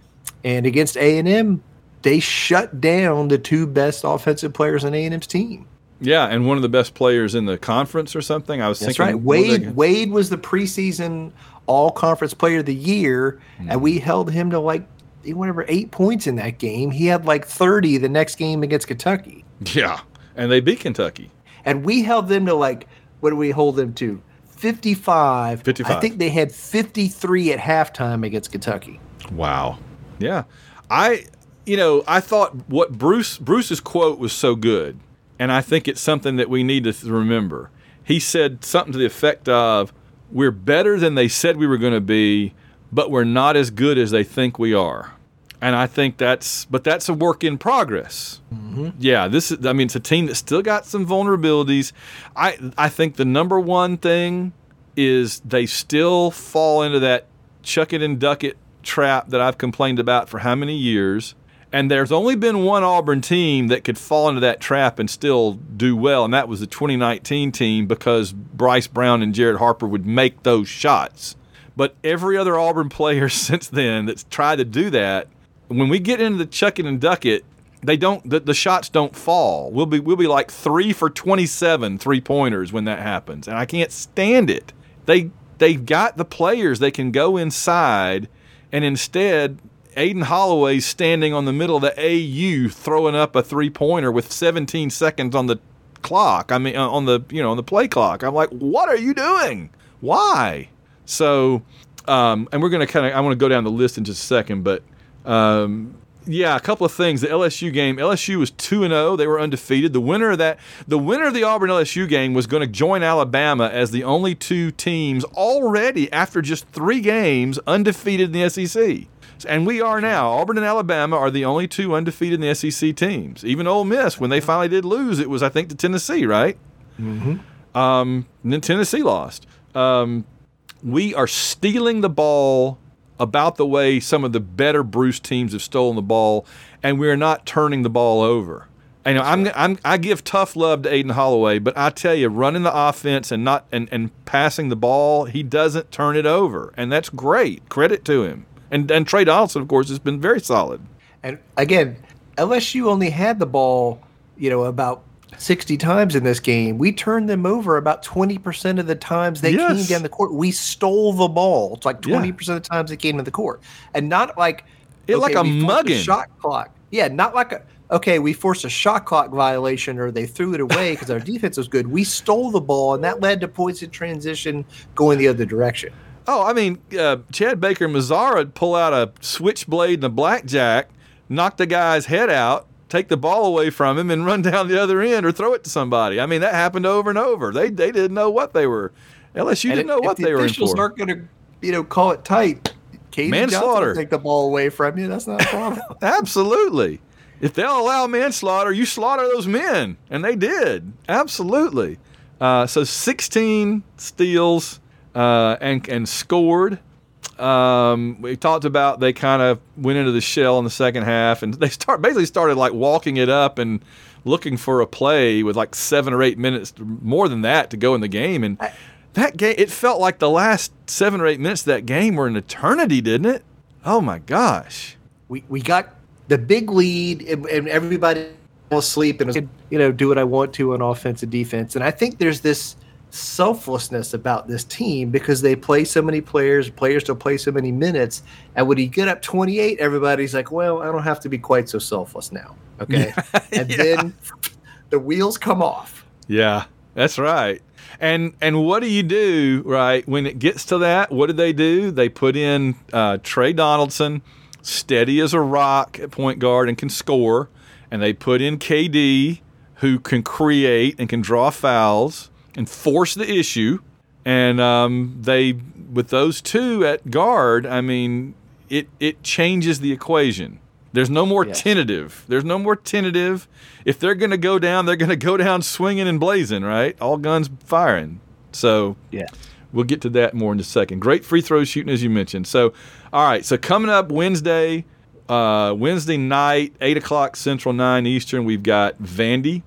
and against A and M, they shut down the two best offensive players on A and M's team. Yeah, and one of the best players in the conference or something. I was That's thinking right. what was Wade Wade was the preseason All Conference Player of the Year, Hmm. and we held him to like whatever eight points in that game. He had like thirty the next game against Kentucky, Yeah, and they beat Kentucky. and we held them to like what do we hold them to? 55. 55. I think they had 53 at halftime against Kentucky. Wow. Yeah. I you know, I thought what Bruce Bruce's quote was so good, and I think it's something that we need to remember. He said something to the effect of we're better than they said we were going to be, but we're not as good as they think we are. And I think that's but that's a work in progress. Mm-hmm. Yeah, this is I mean it's a team that still got some vulnerabilities. I I think the number one thing is they still fall into that chuck it and duck it trap that I've complained about for how many years. And there's only been one Auburn team that could fall into that trap and still do well, and that was the 2019 team because Bryce Brown and Jared Harper would make those shots. But every other Auburn player since then that's tried to do that, when we get into the chuck it and duck it, they don't the, the shots don't fall. We'll be we'll be like three for 27 three pointers when that happens, and I can't stand it. They they've got the players they can go inside, and instead Aden Holloway's standing on the middle of the AU throwing up a three pointer with 17 seconds on the clock. I mean uh, on the you know on the play clock. I'm like, what are you doing? Why? So, um, and we're gonna kind of I want to go down the list in just a second, but um, yeah, a couple of things. The LSU game, LSU was two and zero. They were undefeated. The winner of that, the winner of the Auburn LSU game was going to join Alabama as the only two teams already after just three games undefeated in the SEC. And we are now. Auburn and Alabama are the only two undefeated in the SEC teams. Even Ole Miss, when they finally did lose, it was I think to Tennessee, right? Mm-hmm. Um, and then Tennessee lost. Um, we are stealing the ball about the way some of the better Bruce teams have stolen the ball, and we're not turning the ball over. I know I'm, I'm I give tough love to Aden Holloway, but I tell you, running the offense and not and, and passing the ball, he doesn't turn it over, and that's great. Credit to him. And and Tre Donaldson, of course, has been very solid. And again, LSU only had the ball, you know, about 60 times in this game. We turned them over about 20% of the times they came down the court. We stole the ball. It's like 20% of the times they came to the court. And not like It like a mugging. shot clock. Yeah, not like a okay, we forced a shot clock violation or they threw it away because our defense was good. We stole the ball and that led to points in transition going the other direction. Oh, I mean, uh, Chad Baker Mazara would pull out a switchblade and a blackjack, knock the guy's head out, take the ball away from him, and run down the other end or throw it to somebody. I mean, that happened over and over. They they didn't know what they were. LSU didn't know if what the they were in Officials aren't going to, you know, call it tight. Johnson Manslaughter. take the ball away from you. That's not a problem. Absolutely. If they'll allow manslaughter, you slaughter those men, and they did. Absolutely. Uh, so 16 steals uh, and and scored. Um, we talked about they kind of went into the shell in the second half, and they start basically started like walking it up and looking for a play with like seven or eight minutes more than that to go in the game, and that game, it felt like the last seven or eight minutes of that game were an eternity, didn't it? Oh my gosh. We we got the big lead, and, and everybody was asleep, and was, you know do what I want to on offense and defense. And I think there's this selflessness about this team because they play so many players, players don't play so many minutes. And when you get up 28, everybody's like, well, I don't have to be quite so selfless now. Okay. and Yeah. then the wheels come off. Yeah, that's right. And and what do you do right when it gets to that? What do they do? They put in uh, Tre Donaldson, steady as a rock at point guard and can score, and they put in KD, who can create and can draw fouls and force the issue. And um, they with those two at guard, I mean, it it changes the equation. There's no more Yes. tentative. There's no more tentative. If they're going to go down, they're going to go down swinging and blazing, right? All guns firing. So Yeah. we'll get to that more in a second. Great free throw shooting, as you mentioned. So, all right. So coming up Wednesday, uh, Wednesday night, eight o'clock Central, nine Eastern. We've got Vandy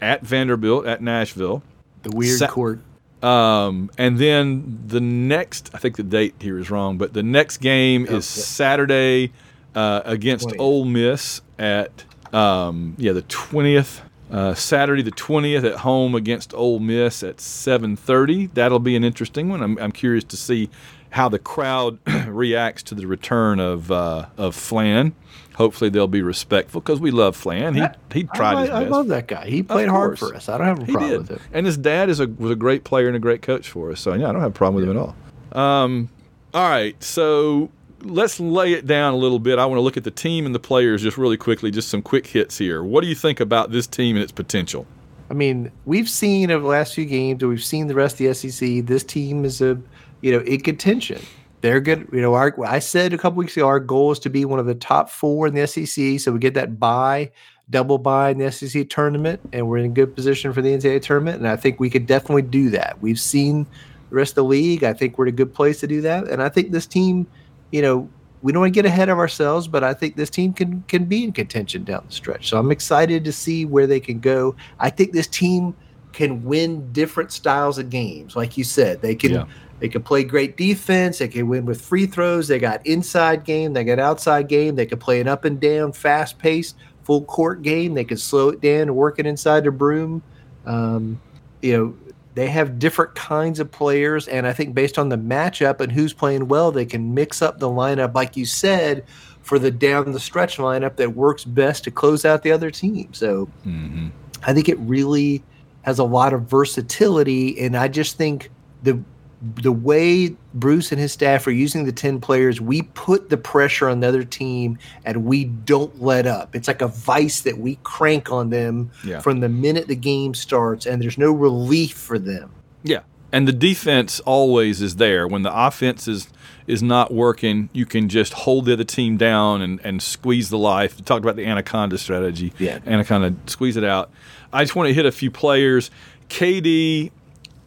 at Vanderbilt at Nashville. The weird Sa- court. Um, and then the next, I think the date here is wrong, but the next game Oh, is yeah. Saturday uh, against 20th. Ole Miss at um, yeah the twentieth. Uh, Saturday the twentieth at home against Ole Miss at seven thirty. That'll be an interesting one. I'm, I'm curious to see how the crowd reacts to the return of uh, of Flan. Hopefully they'll be respectful because we love Flan. He he tried I, his I love that guy. He played hard for us. I don't have a He problem did. with it. And his dad is a was a great player and a great coach for us. So yeah, I don't have a problem with him at all. Um, all right, so let's lay it down a little bit. I want to look at the team and the players just really quickly, just some quick hits here. What do you think about this team and its potential? I mean, we've seen over the last few games, we've seen the rest of the SEC. This team is a, you know, in contention. They're good. You know, our I said a couple weeks ago, our goal is to be one of the top four in the SEC. So we get that buy, double buy in the SEC tournament, and we're in a good position for the NCAA tournament. And I think we could definitely do that. We've seen the rest of the league. I think we're in a good place to do that. And I think this team, you know, we don't want to get ahead of ourselves, but I think this team can can be in contention down the stretch. So I'm excited to see where they can go. I think this team can win different styles of games. Like you said, they can Yeah. They can play great defense, they can win with free throws, they got inside game, they got outside game, they can play an up and down, fast paced, full court game, they can slow it down and work it inside the broom. Um, you know, they have different kinds of players, and I think based on the matchup and who's playing well, they can mix up the lineup, like you said, for the down the stretch lineup that works best to close out the other team. So Mm-hmm. I think it really has a lot of versatility, and I just think the the way Bruce and his staff are using the ten players, we put the pressure on the other team, and we don't let up. It's like a vice that we crank on them Yeah. from the minute the game starts, and there's no relief for them. Yeah. And the defense always is there. When the offense is is not working, you can just hold the other team down and, and squeeze the life. We talked about the anaconda strategy. Yeah. Anaconda, squeeze it out. I just want to hit a few players. KD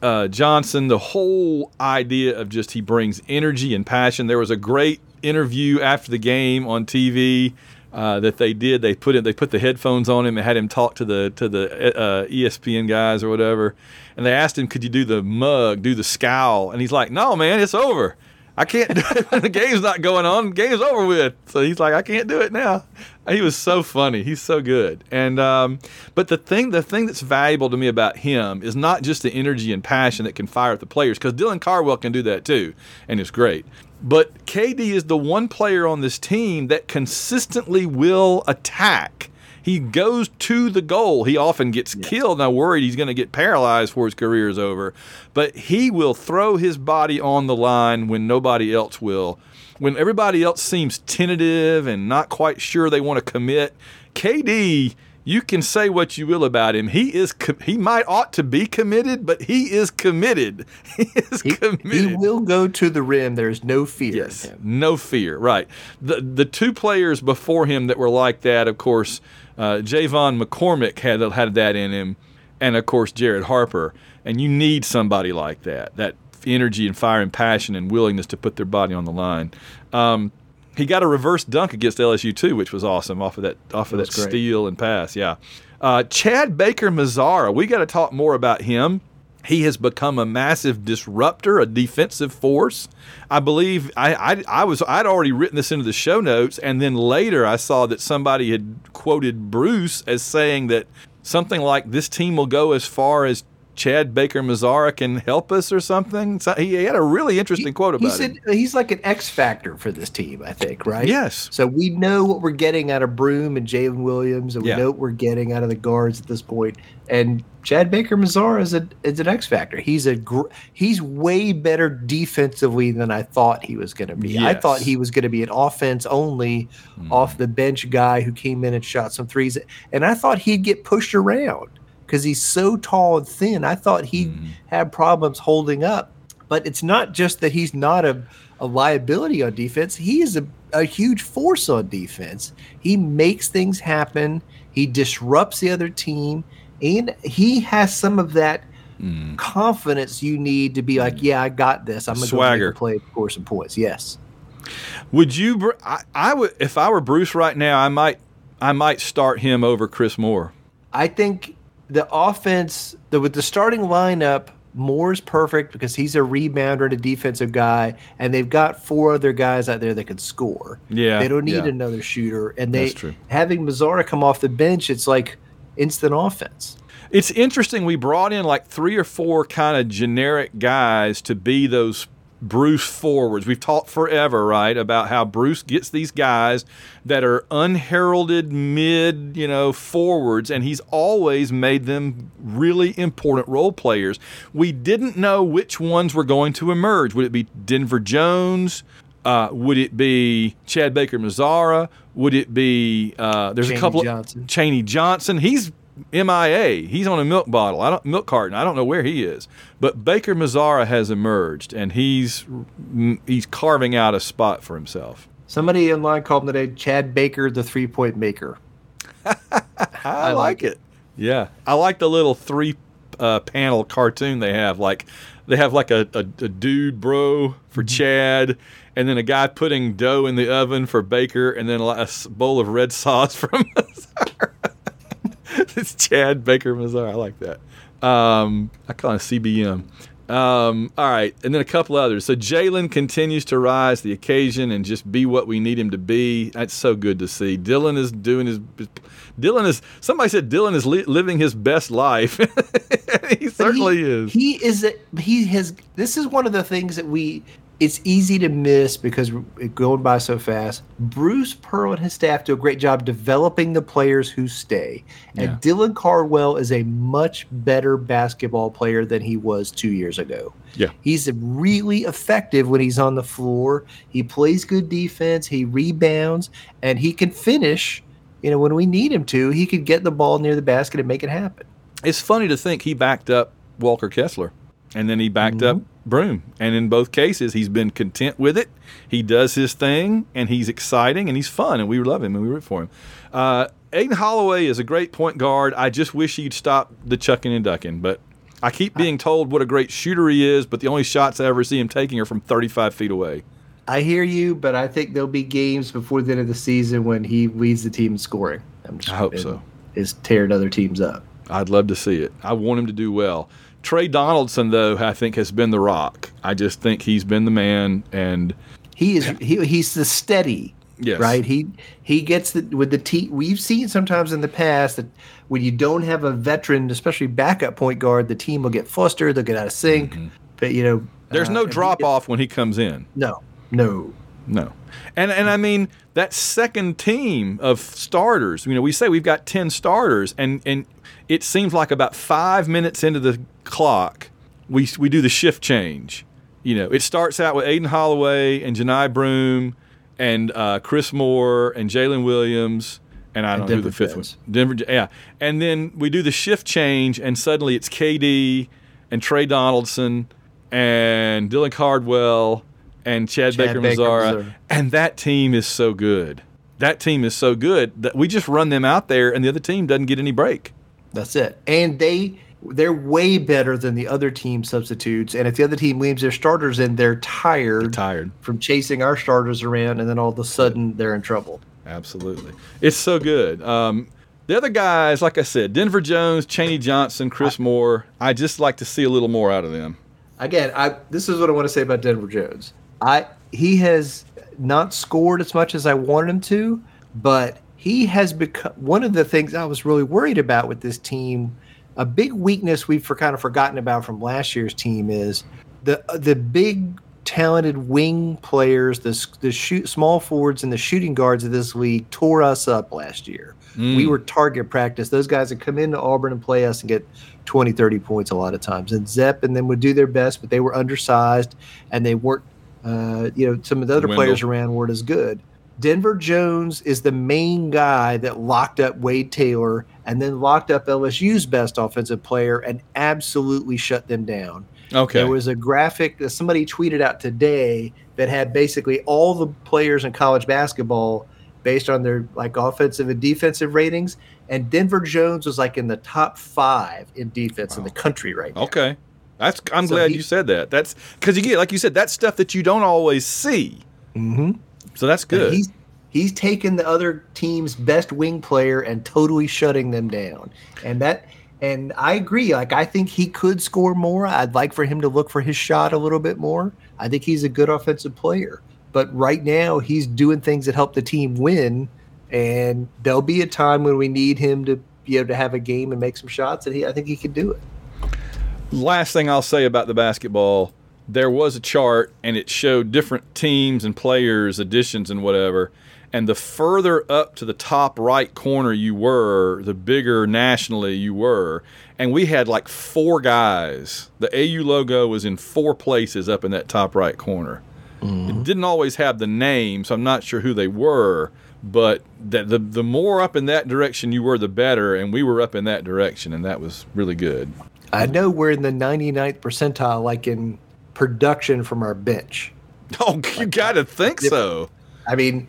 uh, Johnson, the whole idea of just he brings energy and passion. There was a great interview after the game on TV uh, that they did. They put it, they put the headphones on him and had him talk to the to the uh, ESPN guys or whatever. And they asked him, "Could you do the mug, do the scowl?" And he's like, "No, man, it's over. I can't do it. the game's not going on. Game's over with." So he's like, "I can't do it now." He was so funny. He's so good. And um, but the thing, the thing that's valuable to me about him is not just the energy and passion that can fire at the players, because Dylan Cardwell can do that too, and it's great. But KD is the one player on this team that consistently will attack. He goes to the goal. He often gets killed, and I'm worried he's going to get paralyzed before his career is over. But he will throw his body on the line when nobody else will. When everybody else seems tentative and not quite sure they want to commit, KD, you can say what you will about him. He is he might ought to be committed, but he is committed. He is He, committed. he will go to the rim. There's no fear. Yes, no fear. Right. The the two players before him that were like that, of course, uh, J'Von McCormick had had that in him, and of course Jared Harper. And you need somebody like that, that energy and fire and passion and willingness to put their body on the line. Um, he got a reverse dunk against LSU too, which was awesome off of that off of that, great. steal and pass. Yeah. Uh, Chad Baker Mazara, we got to talk more about him. He has become a massive disruptor, a defensive force. I believe I, I, I was I'd already written this into the show notes, and then later I saw that somebody had quoted Bruce as saying that something like this team will go as far as Chad Baker Mazara can help us or something. So he had a really interesting He- quote about he said it. he's like an X factor for this team, I think, right? Yes. So we know what we're getting out of Broome and Jaylin Williams, and we Yeah. know what we're getting out of the guards at this point. And Chad Baker Mazara is a is an X factor. He's a gr- he's way better defensively than I thought he was going to be. I thought he was going to be an offense only, hmm. off the bench guy who came in and shot some threes, and I thought he'd get pushed around because he's so tall and thin. I thought he'd mm-hmm. have problems holding up. But it's not just that he's not a, a liability on defense. He is a, a huge force on defense. He makes things happen. He disrupts the other team. And he has some of that mm. confidence you need to be mm. like, yeah, I got this. I'm going to Swagger. play, score some points. Yes. Would you? I, I would if I were Bruce right now. I might I might start him over Chris Moore. I think the offense, the, with the starting lineup, Moore's perfect because he's a rebounder and a defensive guy, and they've got four other guys out there that can score. Yeah, they don't need yeah. another shooter, and they having Mazara come off the bench, it's like instant offense. It's interesting. We brought in like three or four kind of generic guys to be those Bruce forwards. We've talked forever, right, about how Bruce gets these guys that are unheralded mid, you know, forwards, and he's always made them really important role players. We didn't know which ones were going to emerge. Would it be Denver Jones? Uh, would it be Chad Baker Mazara? Would it be uh, there's a couple Johnson. Chaney Johnson. He's MIA. He's on a milk bottle. I don't milk carton. I don't know where he is. But Baker Mazara has emerged, and he's mm, he's carving out a spot for himself. Somebody online called him today Chad Baker, the three point maker. I, like it. Yeah, I like the little three uh, panel cartoon they have. Like they have like a, a, a dude bro for Chad, and then a guy putting dough in the oven for Baker, and then a bowl of red sauce from. it's Chad Baker Mazara. I like that. Um, I call him CBM. Um, all right, and then a couple others. So Jaylin continues to rise the occasion and just be what we need him to be. That's so good to see. Dylan is doing his. Dylan is. Somebody said Dylan is li- living his best life. he certainly he, is. He is. A, he has. This is one of the things that we. It's easy to miss because it going by so fast. Bruce Pearl and his staff do a great job developing the players who stay, and Yeah. Dylan Cardwell is a much better basketball player than he was two years ago. Yeah. He's really effective when he's on the floor. He plays good defense. He rebounds, and he can finish. You know, when we need him to, he could get the ball near the basket and make it happen. It's funny to think he backed up Walker Kessler and then he backed up Broome. And in both cases, he's been content with it. He does his thing and he's exciting and he's fun and we love him and we root for him. Uh, Aden Holloway is a great point guard. I just wish he'd stop the chucking and ducking, but I keep being told what a great shooter he is, but the only shots I ever see him taking are from 35 feet away. I hear you, but I think there'll be games before the end of the season when he leads the team in scoring. I'm just, I hope so. Is tearing other teams up. I'd love to see it. I want him to do well. Tre Donaldson, though, I think has been the rock. I just think he's been the man, and He is he, he's the steady. Yes. Right. He he gets the with the team. We've seen sometimes in the past that when you don't have a veteran, especially backup point guard, the team will get flustered. They'll get out of sync. But you know, Mm-hmm. there's uh, no drop gets- off when he comes in. No, no. No. And and I mean that second team of starters, you know, we say we've got 10 starters and and it seems like about 5 minutes into the clock we we do the shift change. You know, it starts out with Aden Holloway and Johni Broome and uh, Chris Moore and Jaylin Williams and I don't know who the fifth one. Denver, yeah. And then we do the shift change, and suddenly it's KD and Tre Donaldson and Dylan Cardwell and Chad, Chad Baker Baker. Mazara. And that team is so good. That team is so good that we just run them out there, and the other team doesn't get any break. That's it. And they they're way better than the other team substitutes. And if the other team leaves their starters in, they're tired, Tired. from chasing our starters around, and then all of a sudden they're in trouble. Absolutely. It's so good. Um, The other guys, like I said, Denver Jones, Chaney Johnson, Chris Moore. I just like to see a little more out of them. Again, I this is what I want to say about Denver Jones. I he has not scored as much as I wanted him to, but he has become one of the things I was really worried about with this team. A big weakness we've for, kind of forgotten about from last year's team is the the big talented wing players, the the shoot small forwards and the shooting guards of this league tore us up last year. We were target practice. Those guys would come into Auburn and play us and get 20, 30 points a lot of times. And Zepp and them would do their best, but they were undersized and they weren't, uh, you know, some of the other Wendell. players around weren't as good. Denver Jones is the main guy that locked up Wade Taylor and then locked up LSU's best offensive player and absolutely shut them down. Okay. There was a graphic that somebody tweeted out today that had basically all the players in college basketball based on their like offensive and defensive ratings, and Denver Jones was like in the top five in defense in the country right now. Okay. That's. I'm So glad he- you said that. That's because you get, like you said, that's stuff that you don't always see. Mm-hmm. So that's good. He's he's taken the other team's best wing player and totally shutting them down, and that. And I agree. Like I think he could score more. I'd like for him to look for his shot a little bit more. I think he's a good offensive player. But right now he's doing things that help the team win. And there'll be a time when we need him to be able to have a game and make some shots, and he I think he can do it. last thing I'll say about the basketball, there was a chart and it showed different teams and players, additions and whatever. And the further up to the top right corner you were, the bigger nationally you were. And we had like four guys. The AU logo was in four places up in that top right corner. Mm-hmm. It didn't always have the name, so I'm not sure who they were. But that the the more up in that direction you were, the better. And we were up in that direction, and that was really good. I know we're in the 99th percentile, like in production from our bench. Oh, you got to think so. I mean,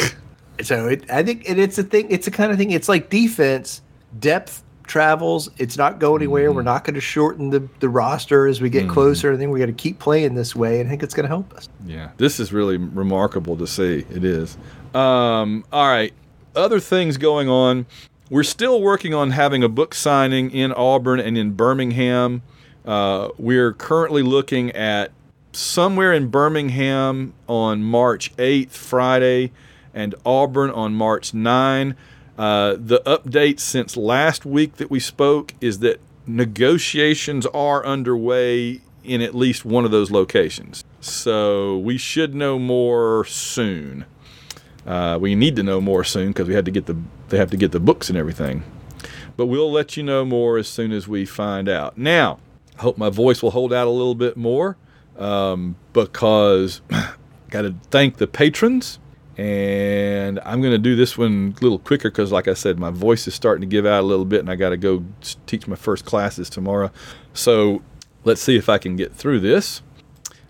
so it, I think it, it's a thing. It's a kind of thing. It's like defense depth travels. It's not going anywhere. Mm-hmm. We're not going to shorten the, the roster as we get closer. I think we got to keep playing this way. And I think it's going to help us. Yeah, this is really remarkable to see. It is. Um, all right, other things going on. We're still working on having a book signing in Auburn and in Birmingham. Uh, we're currently looking at somewhere in Birmingham on March 8th, Friday, and Auburn on March 9. Uh, the update since last week that we spoke is that negotiations are underway in at least one of those locations. So we should know more soon. Uh, we need to know more soon because we had to get the they have to get the books and everything. But we'll let you know more as soon as we find out. Now, hope my voice will hold out a little bit more um, because got to thank the patrons. And I'm going to do this one a little quicker because, like I said, my voice is starting to give out a little bit, and I got to go teach my first classes tomorrow. So let's see if I can get through this.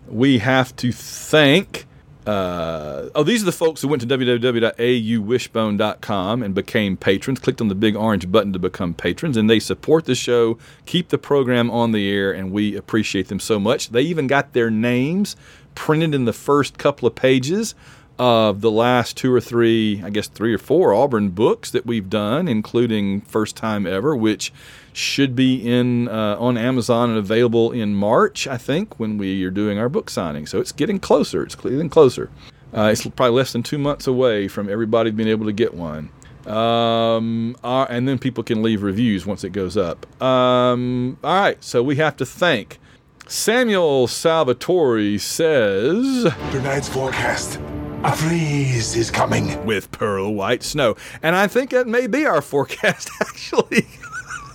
We have to thank. Uh, oh, these are the folks who went to www.auwishbone.com and became patrons, clicked on the big orange button to become patrons, and they support the show, keep the program on the air, and we appreciate them so much. They even got their names printed in the first couple of pages of the last two or three, I guess three or four Auburn books that we've done, including First Time Ever, which should be in uh, on Amazon and available in March, I think, when we are doing our book signing. So it's getting closer. It's getting closer. Uh, it's probably less than two months away from everybody being able to get one. Um, uh, and then people can leave reviews once it goes up. Um, all right, so we have to thank Samuel Salvatore says Tonight's forecast. A freeze is coming. with pearl white snow, and I think that may be our forecast actually.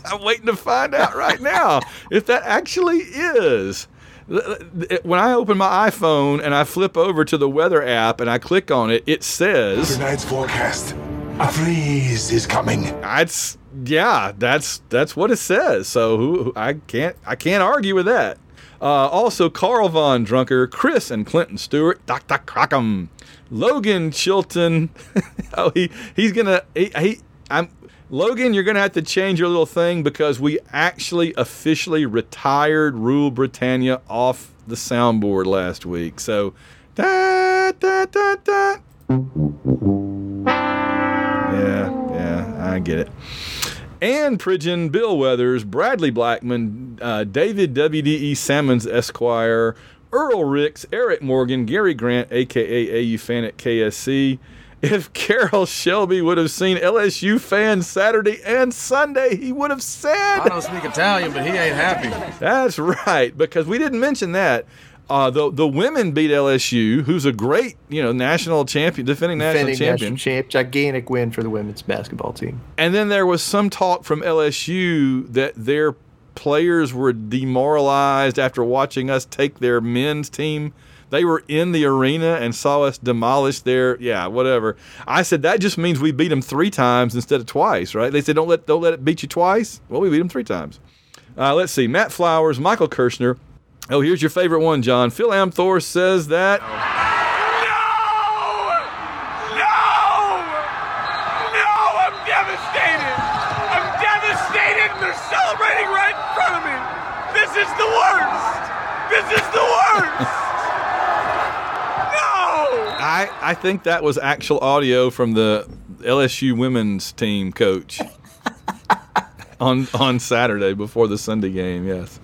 I'm waiting to find out right now if that actually is. When I open my iPhone and I flip over to the weather app and I click on it, it says Tonight's forecast. A freeze is coming. That's yeah, that's that's what it says. So who, I can't I can't argue with that. Uh, also, Carl Von Drunker, Chris and Clinton Stewart, Dr. Crockham, Logan Chilton. oh, he he's gonna he, he I'm Logan. You're gonna have to change your little thing because we actually officially retired Rule Britannia off the soundboard last week. So. Da, da, da, da. Yeah, yeah, I get it. Ann Pridgeon, Bill Weathers, Bradley Blackman, uh, David WDE Salmons Esquire, Earl Ricks, Eric Morgan, Gary Grant, aka AU fan at KSC. If Carroll Shelby would have seen LSU fans Saturday and Sunday, he would have said. I don't speak Italian, but he ain't happy. That's right, because we didn't mention that. Uh, the the women beat LSU, who's a great you know national champion, defending national Defending champion. national champ, gigantic win for the women's basketball team. And then there was some talk from LSU that their players were demoralized after watching us take their men's team. They were in the arena and saw us demolish their yeah whatever. I said that just means we beat them three times instead of twice, right? They said don't let don't let it beat you twice. Well, we beat them three times. Uh, let's see, Matt Flowers, Michael Kirshner. Oh, here's your favorite one, John. Phil Amthor says that. No! No! I'm devastated! I'm devastated they're celebrating right in front of me! This is the worst! This is the worst! No! I, I think that was actual audio from the LSU women's team coach on on Saturday before the Sunday game. Yes.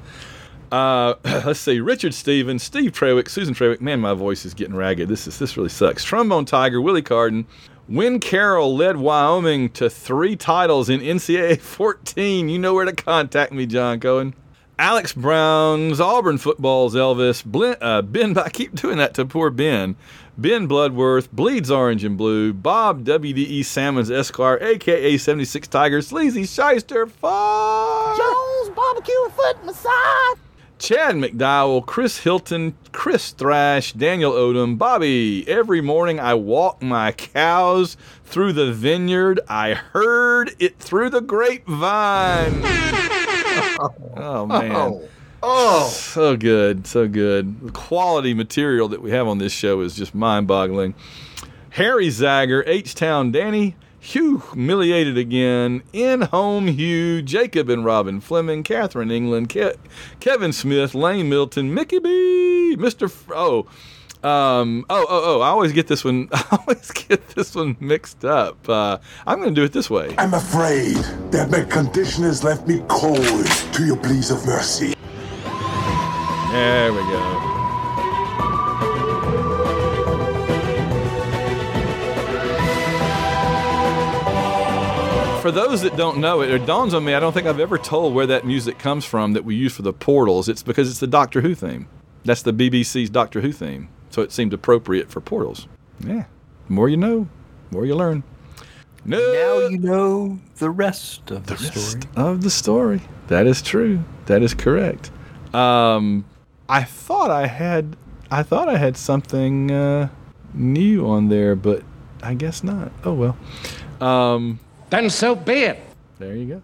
Uh, let's see. Richard Stevens, Steve Trewick, Susan Trewick. Man, my voice is getting ragged. This is this really sucks. Trombone Tiger, Willie Carden. Win Carroll led Wyoming to three titles in NCAA 14. You know where to contact me, John Cohen. Alex Brown's Auburn football's Elvis. Uh, ben, I keep doing that to poor Ben. Ben Bloodworth, Bleeds Orange and Blue. Bob WDE Salmons Esquire, aka 76 Tigers, Sleazy Shyster, Fox. Jones barbecue foot massage. Chad McDowell, Chris Hilton, Chris Thrash, Daniel Odom, Bobby. Every morning I walk my cows through the vineyard. I heard it through the grapevine. oh man. Oh. oh, So good, so good. The quality material that we have on this show is just mind boggling. Harry Zager, H Town Danny, humiliated again, In Home Hugh, Jacob and Robin Fleming, Catherine England, Ke- Kevin Smith, Lane Milton, Mickey B, Mr. F- oh, um, oh, oh, oh, I always get this one, I always get this one mixed up. Uh, I'm going to do it this way. I'm afraid that my condition has left me cold to your pleas of mercy. There we go. For those that don't know it, it dawns on me, I don't think I've ever told where that music comes from that we use for the portals. It's because it's the Doctor Who theme. That's the BBC's Doctor Who theme. So it seemed appropriate for portals. Yeah. The More you know, the more you learn. No. now you know the rest of the, rest story. of the story. That is true. That is correct. Um, I thought I had, I thought I had something uh, new on there, but I guess not. Oh well. Um, Then so be it. there you go.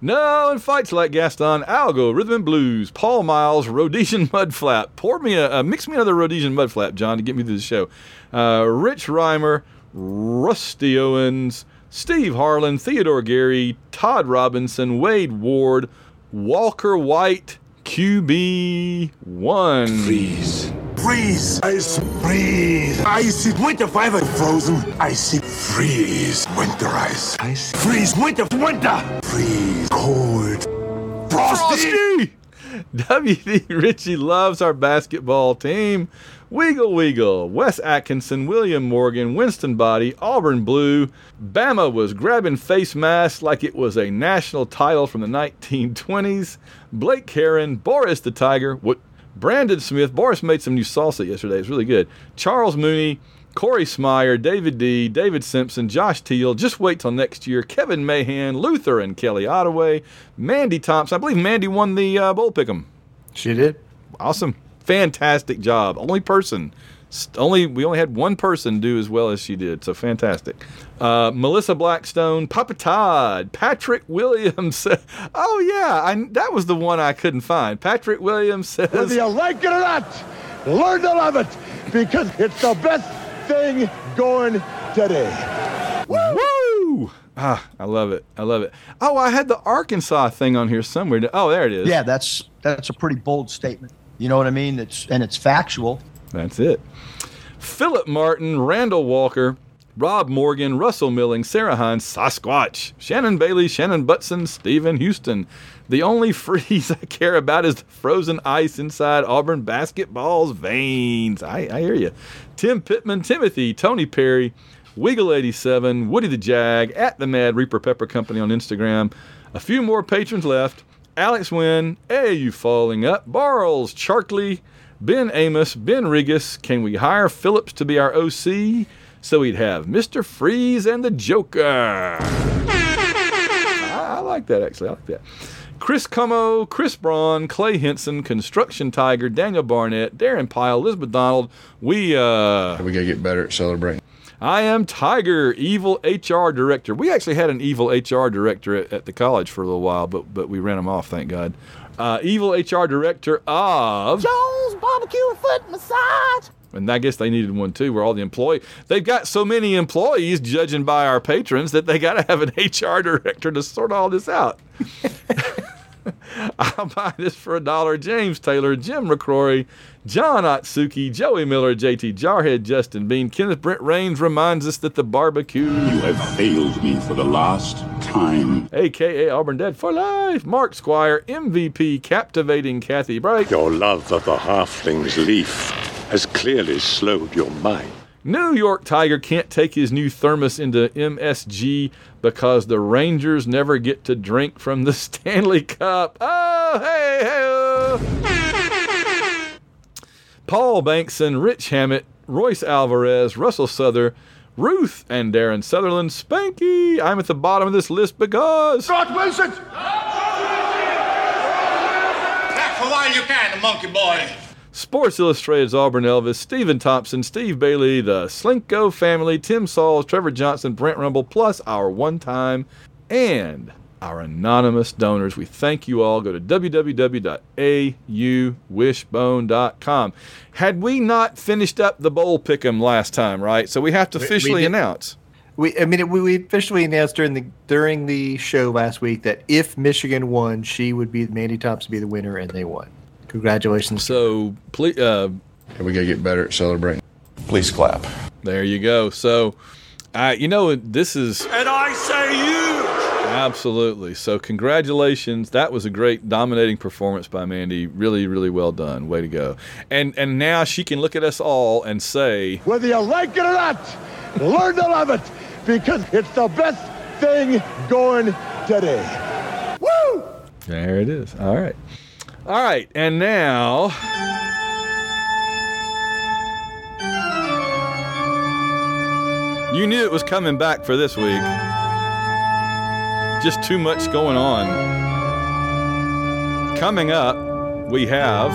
No, in fights like Gaston, Algo, Rhythm and Blues, Paul Miles, Rhodesian Mudflap. Pour me a, uh, mix me another Rhodesian Mudflap, John, to get me through the show. Uh, Rich Reimer, Rusty Owens, Steve Harlan, Theodore Gary, Todd Robinson, Wade Ward, Walker White, QB1. Freeze. Freeze. Ice. Freeze. Icy. Winter five. Frozen. Icy. Freeze. Winter ice. Ice. Freeze. Winter. Winter. Freeze. Cold. Frosty. Frosty! WD Richie loves our basketball team. Wiggle Wiggle, Wes Atkinson, William Morgan, Winston Body, Auburn Blue. Bama was grabbing face masks like it was a national title from the 1920s. Blake Karen, Boris the Tiger, what? Brandon Smith. Boris made some new salsa yesterday. It's really good. Charles Mooney, Corey Smyer, David D, David Simpson, Josh Teal. Just wait till next year. Kevin Mahan, Luther and Kelly Ottaway, Mandy Thompson. I believe Mandy won the uh, bowl pick'em. She did. Awesome, fantastic job. Only person, only we only had one person do as well as she did. So fantastic. Uh, Melissa Blackstone, Papa Todd, Patrick Williams. oh yeah, I, that was the one I couldn't find. Patrick Williams says. Whether you like it or not, learn to love it because it's the best thing going today. Woo! Ah, I love it. I love it. Oh, I had the Arkansas thing on here somewhere. Oh, there it is. Yeah, that's that's a pretty bold statement. You know what I mean? It's and it's factual. That's it. Philip Martin, Randall Walker, Rob Morgan, Russell Milling, Sarah Hines, Sasquatch, Shannon Bailey, Shannon Butson, Stephen Houston. The only freeze I care about is the frozen ice inside Auburn basketball's veins. I, I hear you. Tim Pittman, Timothy, Tony Perry, Wiggle87, Woody the Jag, at the Mad Reaper Pepper Company on Instagram. A few more patrons left. Alex Wynn, Hey, you falling up? Barles, Charkley, Ben Amos, Ben Regas. Can we hire Phillips to be our OC? So we'd have Mr. Freeze and the Joker. I, I like that, actually. I like that. Chris Cummo, Chris Braun, Clay Henson, Construction Tiger, Daniel Barnett, Darren Pyle, Elizabeth Donald. We, uh, We gotta get better at celebrating. I am Tiger, evil HR director. We actually had an evil HR director at, at the college for a little while, but but we ran him off, thank God. Uh, evil HR director of, Jones Barbecue and Foot Massage. and I guess they needed one too, where all the employee they've got so many employees, judging by our patrons, that they got to have an HR director to sort all this out. I'll buy this for a dollar. James Taylor, Jim McCrory, John Otsuki, Joey Miller, JT Jarhead, Justin Bean, Kenneth Brent Rains reminds us that the barbecue, You have failed me for the last time. aka Auburn Dead for Life, Mark Squire, MVP, captivating Kathy Bright, Your love of the halfling's leaf has clearly slowed your mind. New York Tiger can't take his new thermos into MSG because the Rangers never get to drink from the Stanley Cup. Oh, hey, hey. Oh. Paul Bankson, Rich Hammett, Royce Alvarez, Russell Souther, Ruth and Darren Sutherland, Spanky. I'm at the bottom of this list because Scott Wilson! Back for while you can, monkey boy. Sports Illustrated's Auburn Elvis, Stephen Thompson, Steve Bailey, the Slinko family, Tim Sauls, Trevor Johnson, Brent Rumble, plus our one time and our anonymous donors. We thank you all. Go to www.auwishbone.com. Had we not finished up the bowl pick'em last time, right? So we have to we officially announce. We, I mean, it, we, we officially announced during the during the show last week that if Michigan won, she would be Mandy Thompson would be the winner, and they won. Congratulations! So please, uh, We gotta get better at celebrating. Please clap. there you go. So, I, you know, this is And I say you. Absolutely. So, congratulations. That was a great dominating performance by Mandy. Really, really well done. Way to go. And and now she can look at us all and say, Whether you like it or not, learn to love it because it's the best thing going today. Woo! "There it is." All right. All right. And now You knew it was coming back for this week. Just too much going on. Coming up, we have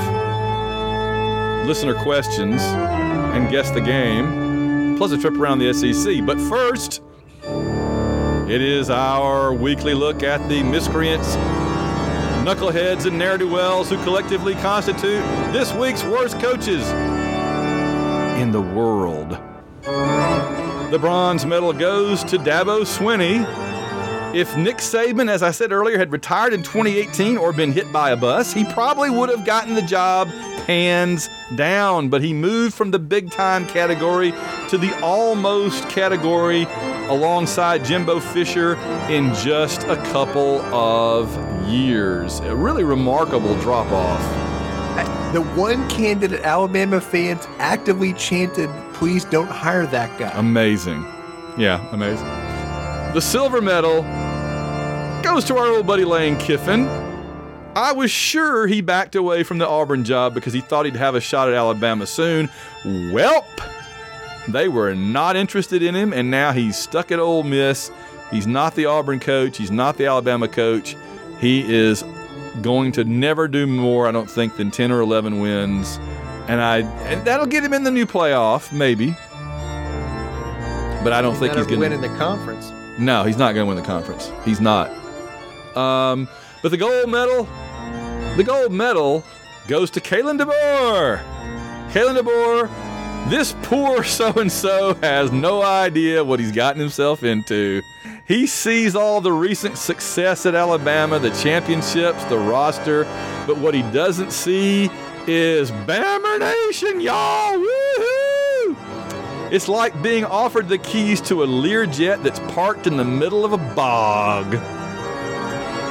listener questions and guess the game, plus a trip around the SEC. But first, it is our weekly look at the miscreants, knuckleheads, and ne'er do wells who collectively constitute this week's worst coaches in the world. The bronze medal goes to Dabo Swinney. If Nick Saban, as I said earlier, had retired in 2018 or been hit by a bus, he probably would have gotten the job hands down. But he moved from the big time category to the almost category alongside Jimbo Fisher in just a couple of years. A really remarkable drop off. Uh, the one candidate Alabama fans actively chanted, "Please don't hire that guy." Amazing. Yeah, amazing. The silver medal goes to our old buddy Lane Kiffin. I was sure he backed away from the Auburn job because he thought he'd have a shot at Alabama soon. Welp, they were not interested in him, and now he's stuck at Ole Miss. He's not the Auburn coach. He's not the Alabama coach. He is going to never do more, I don't think, than 10 or 11 wins. And I and that'll get him in the new playoff, maybe. But I don't think he's going to win in the conference. no, he's not going to win the conference. He's not. Um, but the gold medal, the gold medal goes to Kalen DeBoer. Kalen DeBoer, this poor so and so has no idea what he's gotten himself into. He sees all the recent success at Alabama, the championships, the roster, but what he doesn't see is Bammer Nation, y'all! Woohoo! It's like being offered the keys to a Learjet that's parked in the middle of a bog.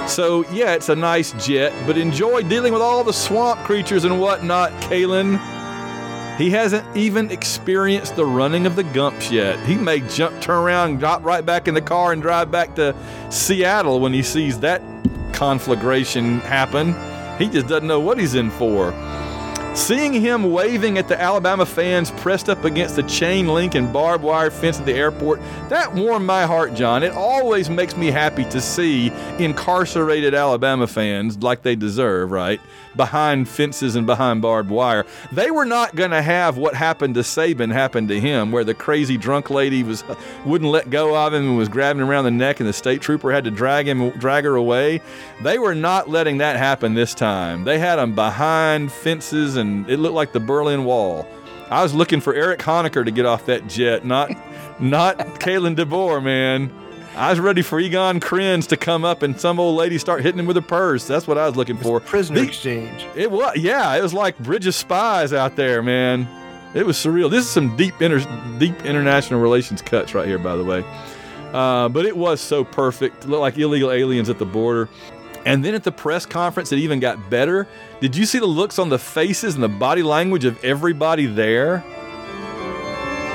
So, yeah, it's a nice jet, but enjoy dealing with all the swamp creatures and whatnot, Kalen. He hasn't even experienced the running of the Gumps yet. He may jump, turn around, drop right back in the car, and drive back to Seattle when he sees that conflagration happen. He just doesn't know what he's in for. Seeing him waving at the Alabama fans pressed up against the chain link and barbed wire fence at the airport, that warmed my heart, John. It always makes me happy to see incarcerated Alabama fans, like they deserve, right? Behind fences and behind barbed wire. They were not going to have what happened to Saban happen to him, where the crazy drunk lady was wouldn't let go of him and was grabbing him around the neck, and the state trooper had to drag him, drag her away. They were not letting that happen this time. They had him behind fences and it looked like the Berlin Wall. I was looking for Erich Honecker to get off that jet, not not Kalen DeBoer, man. I was ready for Egon Krenz to come up and some old lady start hitting him with a purse. That's what I was looking for. Prisoner the, exchange. It was, yeah. It was like Bridge of Spies out there, man. It was surreal. This is some deep, inter, deep international relations cuts right here, by the way. Uh, but it was so perfect. It looked like illegal aliens at the border. And then at the press conference, it even got better. Did you see the looks on the faces and the body language of everybody there?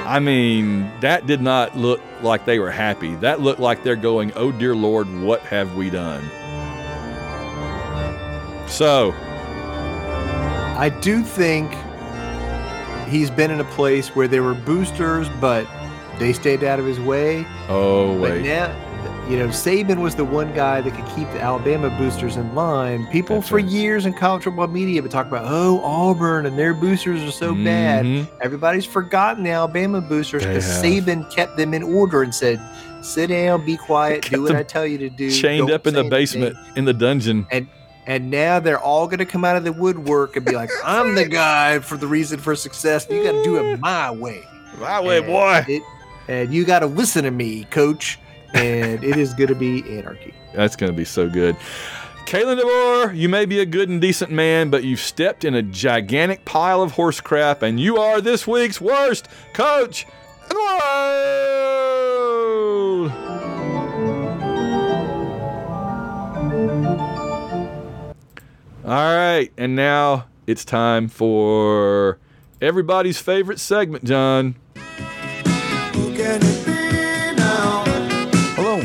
I mean, that did not look like they were happy. That looked like they're going, oh dear Lord, what have we done? So. I do think he's been in a place where there were boosters, but they stayed out of his way. Oh, wait. But now, you know, Saban was the one guy that could keep the Alabama boosters in line. People That's for right. years in college football media would talk about, oh, Auburn and their boosters are so mm-hmm. bad. Everybody's forgotten the Alabama boosters because Saban kept them in order and said, sit down, be quiet, do what I tell you to do. Chained up in the basement, anything. in the dungeon. And and now they're all going to come out of the woodwork and be like, I'm the guy for the reason for success. You got to do it my way. My way, and boy. It, and you got to listen to me, coach and it is going to be anarchy. That's going to be so good. Kalen DeBoer, you may be a good and decent man, but you've stepped in a gigantic pile of horse crap, and you are this week's worst coach in the world. All right, and now it's time for everybody's favorite segment, John.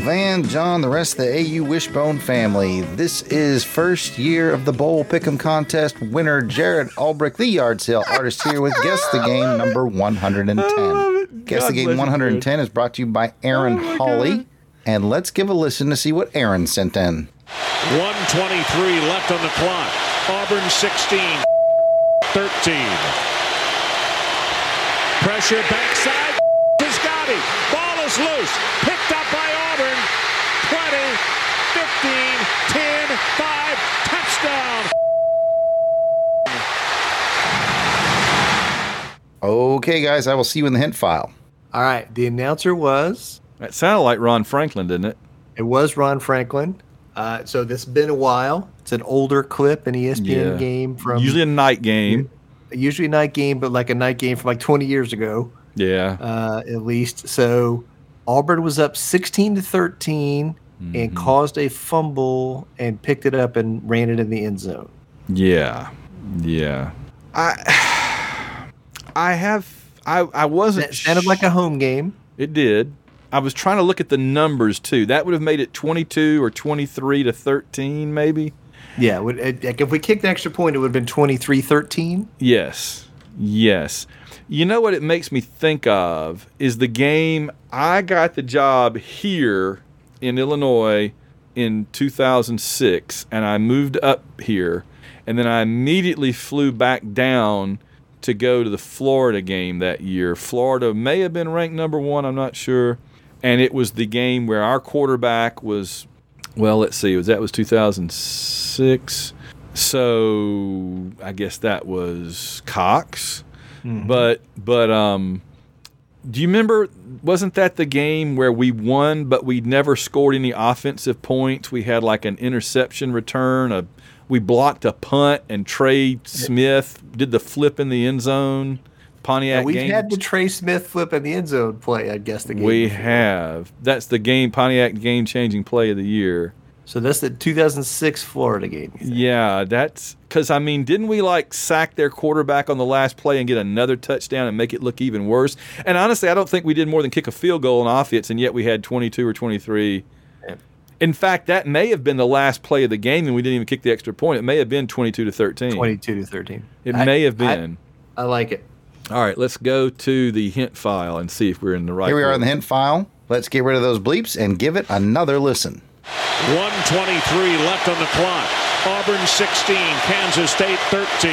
Van, John, the rest of the AU Wishbone family. This is first year of the Bowl Pick'em contest winner Jarrod Albrick, the yard sale artist here with Guess the Game number 110. Guess God the Game 110 is brought to you by Aaron oh Hawley. God. And let's give a listen to see what Aaron sent in. 123 left on the clock. Auburn 16, 13. Pressure backside. Piscotti. Ball is loose. Picked up by 10, 5, touchdown. Okay, guys, I will see you in the hint file. All right. The announcer was. It sounded like Ron Franklin, didn't it? It was Ron Franklin. Uh, so this has been a while. It's an older clip, an ESPN yeah. game from. Usually a night game. Usually a night game, but like a night game from like 20 years ago. Yeah. Uh, at least. So Auburn was up 16 to 13 mm-hmm. and caused a fumble and picked it up and ran it in the end zone. Yeah, yeah. I I have I I wasn't. That sounded sh- like a home game. It did. I was trying to look at the numbers too. That would have made it 22 or 23 to 13, maybe. Yeah, if we kicked the extra point, it would have been 23 13. Yes. Yes. You know what it makes me think of is the game I got the job here in Illinois in 2006 and I moved up here and then I immediately flew back down to go to the Florida game that year. Florida may have been ranked number 1, I'm not sure. And it was the game where our quarterback was well, let's see, was that was 2006. So, I guess that was Cox. Mm-hmm. But but um do you remember? Wasn't that the game where we won, but we never scored any offensive points? We had like an interception return. A we blocked a punt, and Trey Smith did the flip in the end zone. Pontiac we've game. had the Trey Smith flip in the end zone play. I guess the game. we before. have. That's the game Pontiac game changing play of the year. So that's the 2006 Florida game. Yeah, that's because I mean, didn't we like sack their quarterback on the last play and get another touchdown and make it look even worse? And honestly, I don't think we did more than kick a field goal on offense, and yet we had 22 or 23. In fact, that may have been the last play of the game, and we didn't even kick the extra point. It may have been 22 to 13. 22 to 13. It I- may have been. I like it. All right, let's go to the hint file and see if we're in the right. Here we are in the hint file. Let's get rid of those bleeps and give it another listen. 123 left on the clock. Auburn 16, Kansas State 13.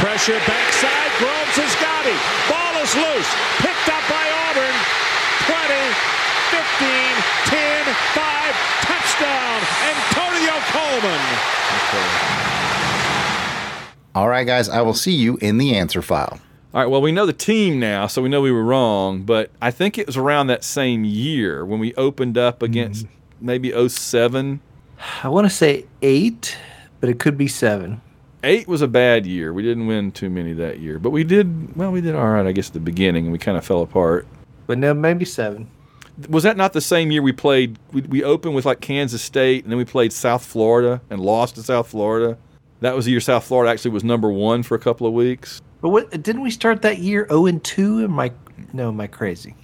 Pressure backside. Groves has got it. Ball is loose. Picked up by Auburn. 20, 15, 10, 5. Touchdown. Antonio Coleman. All right, guys, I will see you in the answer file. All right, well, we know the team now, so we know we were wrong, but I think it was around that same year when we opened up against mm-hmm. maybe 07. I want to say eight, but it could be seven. Eight was a bad year. We didn't win too many that year, but we did, well, we did all right, I guess, at the beginning, and we kind of fell apart. But no, maybe seven. Was that not the same year we played? We, we opened with like Kansas State, and then we played South Florida and lost to South Florida. That was the year South Florida actually was number one for a couple of weeks. But what didn't we start that year 0 and 2? Am I no, am I crazy?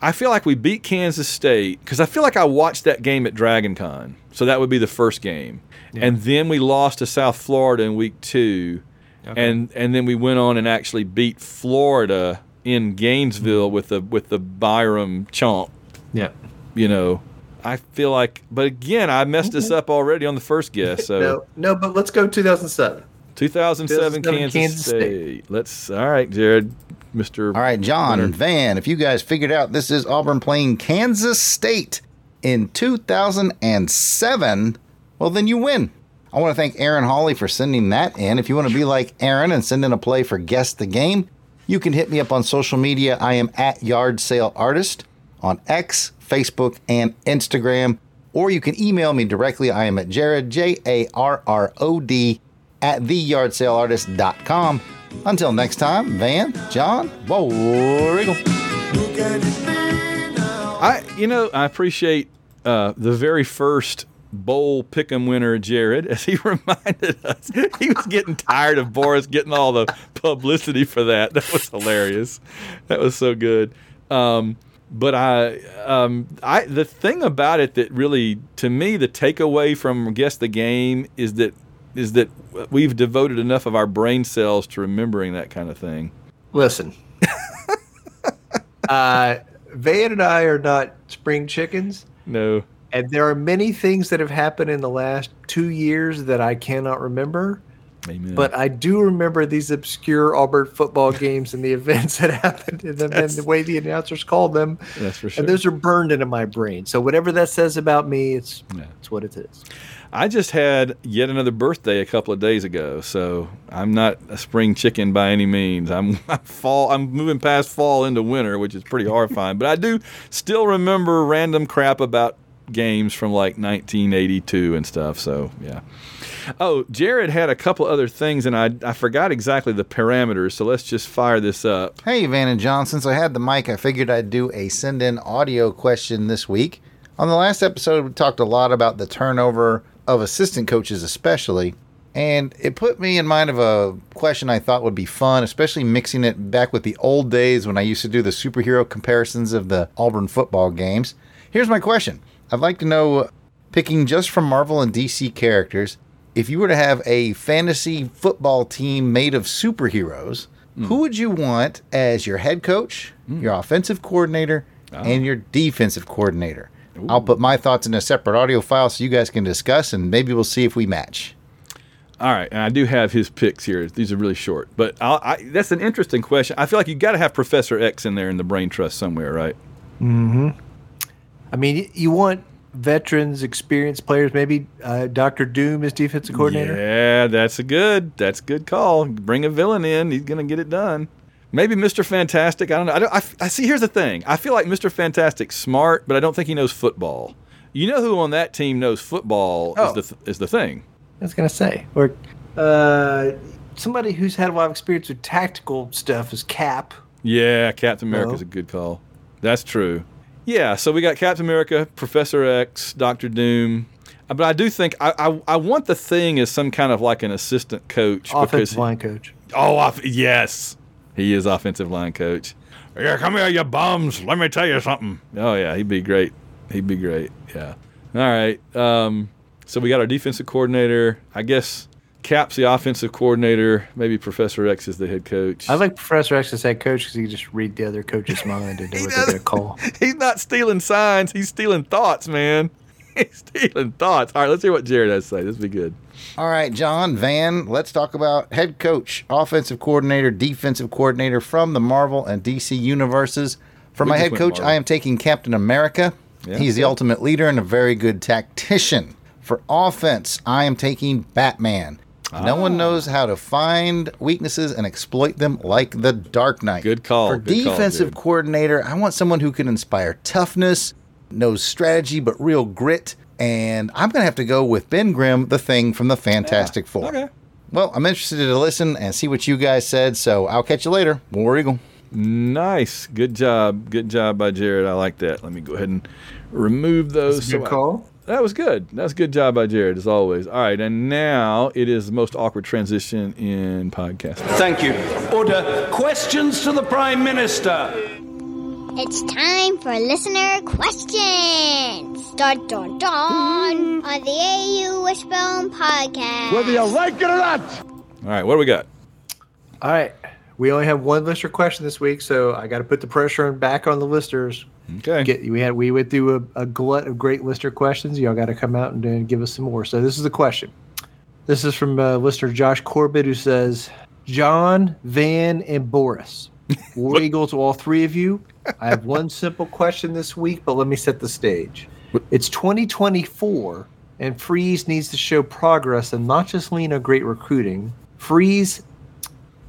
I feel like we beat Kansas State because I feel like I watched that game at Dragon Con. So that would be the first game. And then we lost to South Florida in week two. And and then we went on and actually beat Florida in Gainesville mm-hmm. with the with the Byrum chomp. Yeah. You know. I feel like but again I messed this up already on the first guess. So No, no, but let's go 2007. 2007, 2007 Kansas, Kansas State. State. Let's all right, Jarrod. Mr. All right, John Winner. Van, if you guys figured out this is Auburn playing Kansas State in 2007, well, then you win. I want to thank Aaron Hawley for sending that in. If you want to be like Aaron and send in a play for Guess the Game, you can hit me up on social media. I am at Yard Sale Artist on X, Facebook, and Instagram. Or you can email me directly. I am at Jarrod, J A R R O D, at theyardsaleartist.com. Until next time, Van, John, wriggle. I, you know, I appreciate uh, the very first bowl pick'em winner, Jared, as he reminded us he was getting tired of Boris getting all the publicity for that. That was hilarious. That was so good. Um, but I, um, I, the thing about it that really, to me, the takeaway from guess the game is that is that we've devoted enough of our brain cells to remembering that kind of thing. Listen. uh, Van and I are not spring chickens. No. And there are many things that have happened in the last two years that I cannot remember. Amen. But I do remember these obscure Auburn football games and the events that happened in them and the way the announcers called them. That's for sure. And those are burned into my brain. So whatever that says about me, it's it's what it is. I just had yet another birthday a couple of days ago, so I'm not a spring chicken by any means. I'm, I'm fall. I'm moving past fall into winter, which is pretty horrifying. but I do still remember random crap about games from like 1982 and stuff. So yeah. Oh, Jarrod had a couple other things, and I I forgot exactly the parameters. So let's just fire this up. Hey, Van and John, since I had the mic, I figured I'd do a send in audio question this week. On the last episode, we talked a lot about the turnover of assistant coaches, especially. And it put me in mind of a question I thought would be fun, especially mixing it back with the old days when I used to do the superhero comparisons of the Auburn football games. Here's my question I'd like to know, picking just from Marvel and DC characters, if you were to have a fantasy football team made of superheroes, who would you want as your head coach, your offensive coordinator, and your defensive coordinator? I'll put my thoughts in a separate audio file so you guys can discuss, and maybe we'll see if we match. All right, and I do have his picks here. These are really short, but I'll, I, that's an interesting question. I feel like you got to have Professor X in there in the brain trust somewhere, right? Mm-hmm. I mean, you want veterans, experienced players. Maybe uh, Doctor Doom is defensive coordinator. Yeah, that's a good. That's a good call. Bring a villain in. He's gonna get it done. Maybe Mr. Fantastic. I don't know. I, don't, I, I see. Here's the thing. I feel like Mr. Fantastic's smart, but I don't think he knows football. You know who on that team knows football Oh. is the th- is the thing. I was gonna say, or uh, somebody who's had a lot of experience with tactical stuff is Cap. Yeah, Captain America's No. a good call. That's true. Yeah, so we got Captain America, Professor X, Doctor Doom. Uh, But I do think I, I, I want the thing as some kind of like an assistant coach. Offensive line coach. Oh, off, yes. He is offensive line coach. Yeah, come here, you bums. Let me tell you something. Oh, yeah, he'd be great. He'd be great. Yeah. All right. Um, so we got our defensive coordinator. I guess Cap's the offensive coordinator. Maybe Professor X is the head coach. I like Professor X as head coach because he can just read the other coach's mind and know what they're going to call. He's not stealing signs. He's stealing thoughts, man. He's stealing thoughts. All right, let's hear what Jarrod has to say. This will be good. All right, John Van, let's talk about head coach, offensive coordinator, defensive coordinator from the Marvel and DC universes. For We my head coach, Marvel. I am taking Captain America. Yeah, He's the good. ultimate leader and a very good tactician. For offense, I am taking Batman. No one oh. knows how to find weaknesses and exploit them like the Dark Knight. Good call. For Good defensive Jarrod. coordinator, I want someone who can inspire toughness, knows strategy, but real grit. And I'm going to have to go with Ben Grimm, the thing from the Fantastic Four. Okay. Well, I'm interested to listen and see what you guys said, so I'll catch you later. War Eagle. Nice. Good job. Good job by Jarrod. I like that. Let me go ahead and remove those. That's a good I- call. That was good. That's a good job by Jarrod, as always. All right, and now it is the most awkward transition in podcast. Thank you. Order. Questions to the Prime Minister. It's time for listener questions. Dun dun dun on the AU Wishbone podcast. Whether you like it or not. All right, what do we got? All right. We only have one listener question this week, so I got to put the pressure on back on the listeners. Okay. Get, we had we went through a, a glut of great listener questions. Y'all got to come out and, uh, give us some more. So this is the question. This is from uh, listener Josh Corbett, who says, "John, Van, and Boris, War Eagle to all three of you. I have one simple question this week, but let me set the stage. It's 2024, and Freeze needs to show progress and not just lean on great recruiting. Freeze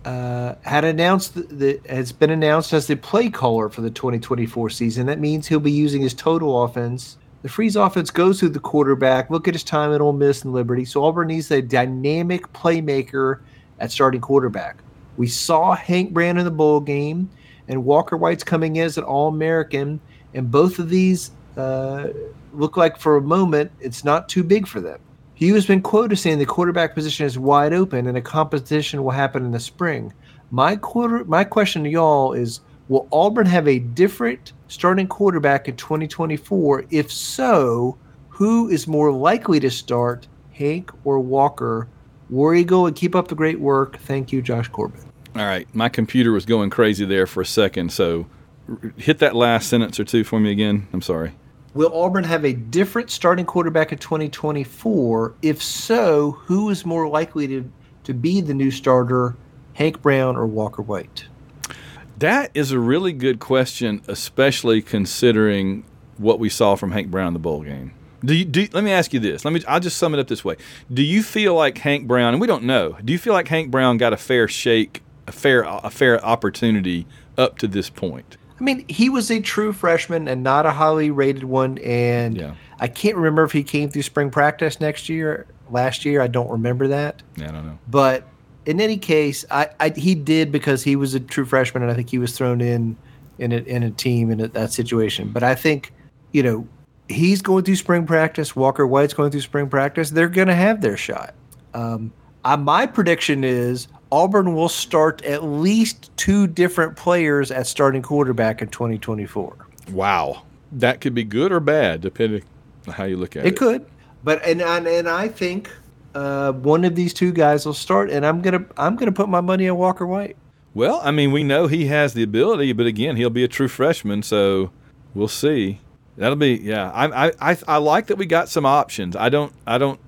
uh, had announced th- that has been announced as the play caller for the 2024 season. That means he'll be using his total offense. The Freeze offense goes through the quarterback. Look at his time at Ole Miss and Liberty. So Auburn needs a dynamic playmaker at starting quarterback. We saw Hank Brown in the bowl game, and Walker White's coming in as an All American, and both of these uh, look like for a moment it's not too big for them. Hugh has been quoted saying the quarterback position is wide open and a competition will happen in the spring. My quarter, my question to y'all is: Will Auburn have a different starting quarterback in 2024? If so, who is more likely to start, Hank or Walker? War Eagle and keep up the great work. Thank you, Josh Corbett. All right, my computer was going crazy there for a second, so hit that last sentence or two for me again. I'm sorry. Will Auburn have a different starting quarterback in 2024? If so, who is more likely to, to be the new starter, Hank Brown or Walker White? That is a really good question, especially considering what we saw from Hank Brown in the bowl game. Do you, do, let me ask you this. Let me. I'll just sum it up this way. Do you feel like Hank Brown, and we don't know. Do you feel like Hank Brown got a fair shake, a fair, a fair opportunity up to this point? I mean, he was a true freshman and not a highly rated one. And Yeah. I can't remember if he came through spring practice next year, last year. I don't remember that. Yeah, I don't know. But in any case, I, I he did because he was a true freshman, and I think he was thrown in in a, in a team in a, that situation. But I think, you know, he's going through spring practice. Walker White's going through spring practice. They're going to have their shot. Um, I, my prediction is Auburn will start at least two different players at starting quarterback in 2024. Wow, that could be good or bad depending on how you look at it. It could, but and and, and I think uh, one of these two guys will start, and I'm gonna I'm gonna put my money on Walker White. Well, I mean, we know he has the ability, but again, he'll be a true freshman, so we'll see. That'll be yeah. I I I, I like that we got some options. I don't I don't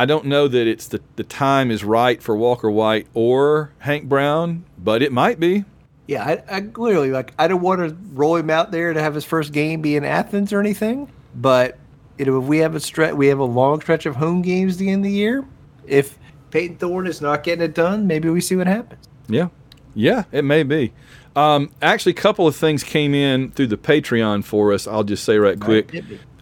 I don't know that it's the the time is right for Walker White or Hank Brown, but it might be. Yeah, I, I clearly like I don't want to roll him out there to have his first game be in Athens or anything, but you know if we have a stretch, we have a long stretch of home games at the end of the year. If Payton Thorne is not getting it done, maybe we see what happens. Yeah, yeah, it may be. Um, actually, a couple of things came in through the Patreon for us. I'll just say right quick.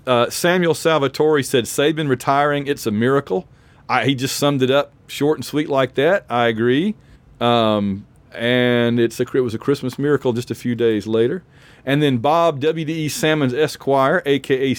Uh, Samuel Salvatore said Saban retiring, it's a miracle. I, he just summed it up short and sweet like that. I agree. Um, and it's a, it was a Christmas miracle just a few days later. And then Bob WDE Salmons Esquire, aka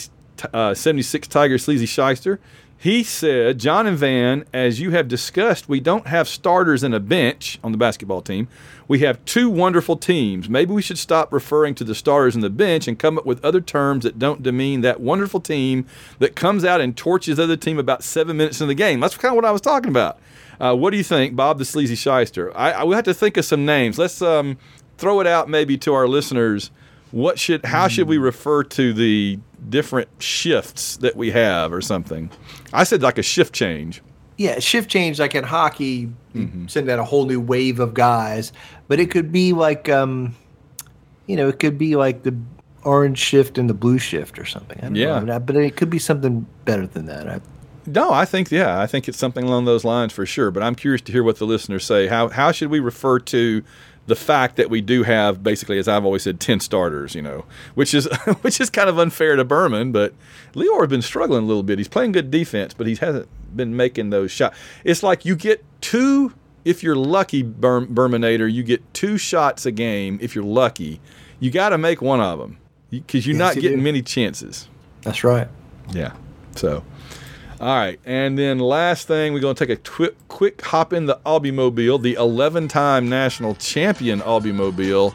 uh, 76 Tiger Sleazy Shyster, he said, John and Van, as you have discussed, we don't have starters and a bench on the basketball team. We have two wonderful teams. Maybe we should stop referring to the starters and the bench and come up with other terms that don't demean that wonderful team that comes out and torches the other team about seven minutes in the game. That's kind of what I was talking about. Uh, what do you think, Bob the Sleazy Shyster? I, I we have to think of some names. Let's um, throw it out maybe to our listeners. What should, how should we refer to the different shifts that we have, or something? I said like a shift change. Yeah, shift change like in hockey, mm-hmm. send out a whole new wave of guys. But it could be like, um, you know, it could be like the orange shift and the blue shift or something. yeah, know, but it could be something better than that. I, no, I think yeah, I think it's something along those lines for sure. But I'm curious to hear what the listeners say. How how should we refer to the fact that we do have basically, as I've always said, ten starters? You know, which is which is kind of unfair to Berman. But Lior has been struggling a little bit. He's playing good defense, but he hasn't been making those shots. It's like you get two. If you're lucky, Ber- Berminator, you get two shots a game. If you're lucky, you got to make one of them because you're yes, not you getting do. many chances. That's right. Yeah. So. All right, and then last thing, we're going to take a twi- quick hop in the Aubiemobile, the 11-time national champion Aubiemobile,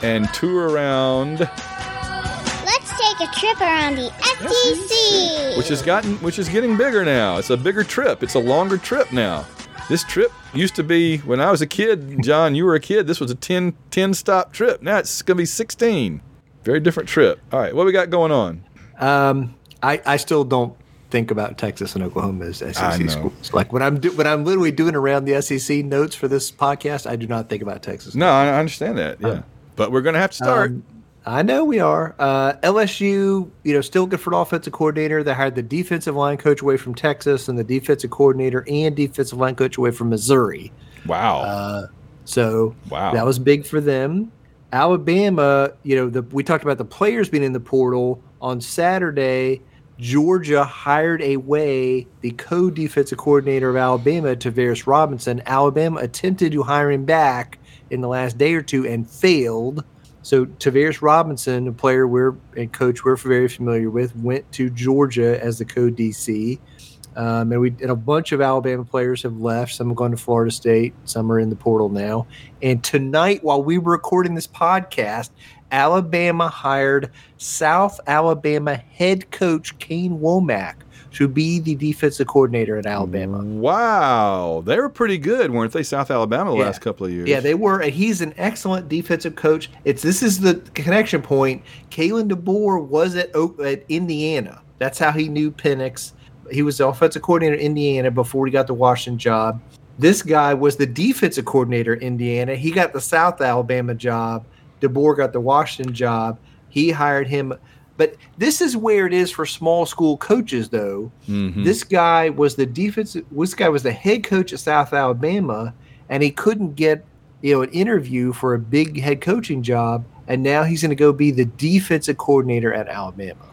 and tour around. Let's take a trip around the SEC, which has gotten, which is getting bigger now. It's a bigger trip. It's a longer trip now. This trip used to be when I was a kid. John, you were a kid. This was a 10, 10 stop trip. Now it's going to be 16. Very different trip. All right, what we got going on? Um, I, I still don't think about Texas and Oklahoma as SEC schools. Like when I'm do, when I'm literally doing around the SEC notes for this podcast, I do not think about Texas. No, I understand that. Yeah, um, but we're going to have to start. Um, I know we are. Uh, LSU, you know, still good for an offensive coordinator. They hired the defensive line coach away from Texas and the defensive coordinator and defensive line coach away from Missouri. Wow. Uh, so wow, that was big for them. Alabama, you know, the, we talked about the players being in the portal on Saturday. Georgia hired away the co-defensive coordinator of Alabama, Travaris Robinson. Alabama attempted to hire him back in the last day or two and failed. So Travaris Robinson, a player we're and coach we're very familiar with, went to Georgia as the co-DC. Um, and we and a bunch of Alabama players have left. Some have gone to Florida State. Some are in the portal now. And tonight, while we were recording this podcast, Alabama hired South Alabama head coach Kane Wommack to be the defensive coordinator at Alabama. Wow, they were pretty good, weren't they? South Alabama the yeah. last couple of years. Yeah, they were, and he's an excellent defensive coach. It's this is the connection point. Kalen DeBoer was at at Indiana. That's how he knew Penix. He was the offensive coordinator in Indiana before he got the Washington job. This guy was the defensive coordinator in Indiana. He got the South Alabama job DeBoer got the Washington job. He hired him. But this is where it is for small school coaches, though. Mm-hmm. This guy was the defensive. This guy was the head coach at South Alabama, and he couldn't get you know an interview for a big head coaching job. And now he's going to go be the defensive coordinator at Alabama.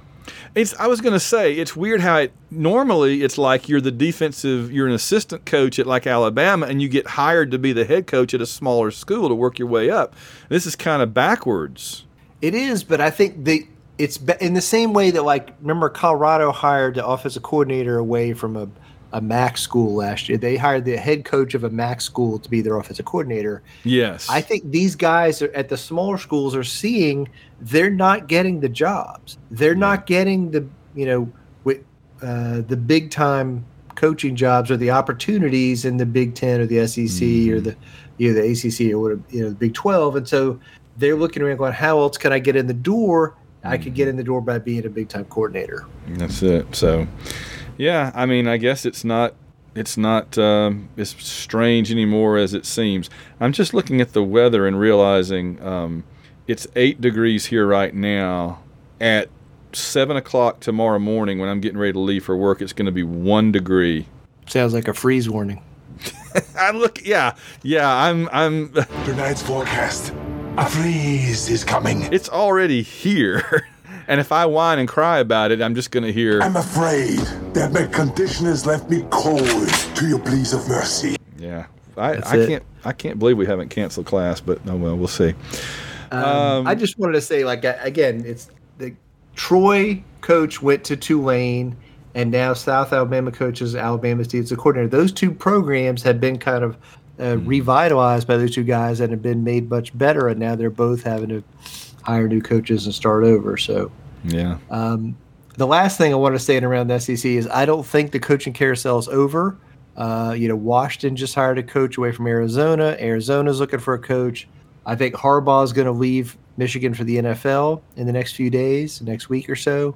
It's. I was going to say it's weird how it normally it's like you're the defensive, you're an assistant coach at like Alabama, and you get hired to be the head coach at a smaller school to work your way up. This is kind of backwards. It is, but I think the it's in the same way that like remember Colorado hired the offensive coordinator away from a a MAC school last year. They hired the head coach of a MAC school to be their offensive coordinator. Yes. I think these guys are, at the smaller schools are seeing they're not getting the jobs. They're yeah. not getting the, you know, with, uh, the big time coaching jobs or the opportunities in the Big 10 or the SEC mm-hmm. or the you know the ACC or whatever, you know, the Big 12. And so they're looking around going, how else can I get in the door? I could get mm-hmm. in the door by being a big time coordinator. That's it. So yeah, I mean, I guess it's not it's not um, as strange anymore as it seems. I'm just looking at the weather and realizing um, it's eight degrees here right now. At seven o'clock tomorrow morning, when I'm getting ready to leave for work, it's going to be one degree. Sounds like a freeze warning. I look, yeah, yeah. I'm, I'm. Tonight's forecast: a freeze is coming. It's already here. and if I whine and cry about it, I'm just going to hear. I'm afraid that my condition has left me cold to your pleas of mercy. Yeah, I, That's I it. can't. I can't believe we haven't canceled class, but oh well, we'll see. Um, I just wanted to say, like again, it's the Troy coach went to Tulane, and now South Alabama coaches Alabama State's a coordinator. Those two programs have been kind of uh, revitalized by those two guys and have been made much better, and now they're both having to hire new coaches and start over. So. Yeah. Um, the last thing I want to say in around the SEC is I don't think the coaching carousel is over. Uh, you know, Washington just hired a coach away from Arizona. Arizona's looking for a coach. I think Harbaugh is going to leave Michigan for the NFL in the next few days, next week or so.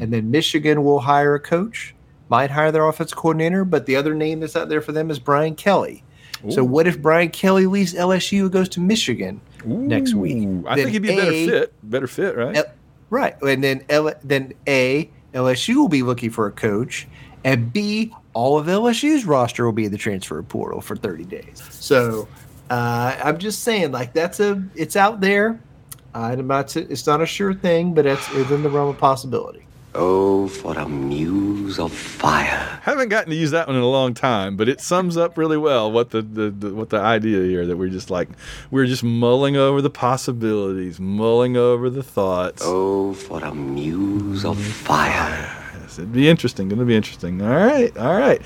And then Michigan will hire a coach, might hire their offense coordinator, but the other name that's out there for them is Brian Kelly. So what if Brian Kelly leaves LSU and goes to Michigan next week? I think he'd be a better A- fit. Better fit, right? L- right. And then L- then A, LSU will be looking for a coach, and B, all of LSU's roster will be in the transfer portal for 30 days. So uh, I'm just saying, like that's a it's out there. I'm not. to- It's not a sure thing, but it's within the realm of possibility. Oh, for a muse of fire. Haven't gotten to use that one in a long time, but it sums up really well what the, the, the what the idea here that we're just like we're just mulling over the possibilities, mulling over the thoughts. Oh, for a muse of fire. Yes, it'd be interesting. To be interesting. All right, all right.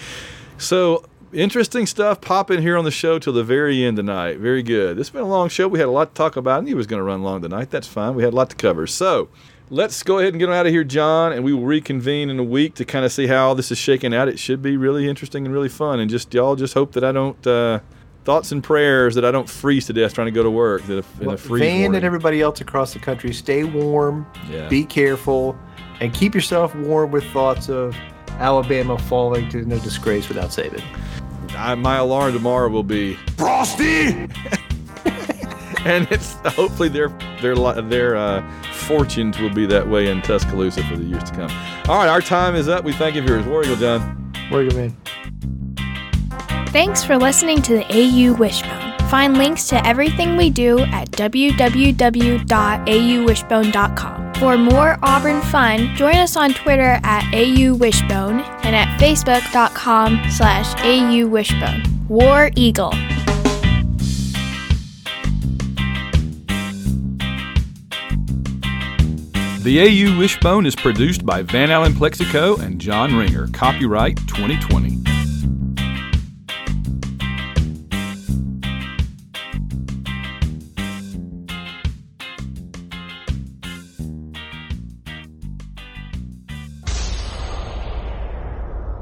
So interesting stuff popping here on the show till the very end tonight. Very good. This has been a long show. We had a lot to talk about. I knew it was going to run long tonight. That's fine. We had a lot to cover. So let's go ahead and get on out of here, John, and we will reconvene in a week to kind of see how this is shaking out. It should be really interesting and really fun. And just y'all just hope that I don't. Uh, Thoughts and prayers that I don't freeze to death trying to go to work. That if, in a Well, freeze Van warning. and everybody else across the country, stay warm, Yeah. be careful, and keep yourself warm with thoughts of Alabama falling to no disgrace without saving. I, my alarm tomorrow will be Frosty. and it's hopefully their their their uh, fortunes will be that way in Tuscaloosa for the years to come. All right, our time is up. We thank you, viewers. War Eagle John. War Eagle Man. Thanks for listening to the AU Wishbone. Find links to everything we do at www.auwishbone.com. For more Auburn fun, join us on Twitter at AU Wishbone and at facebook.com slash AU Wishbone. War Eagle. The AU Wishbone is produced by Van Allen Plexico and John Ringer. Copyright 2020.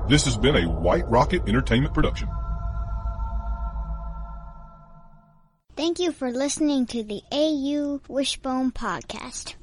This has been a White Rocket Entertainment production. Thank you for listening to the AU Wishbone podcast.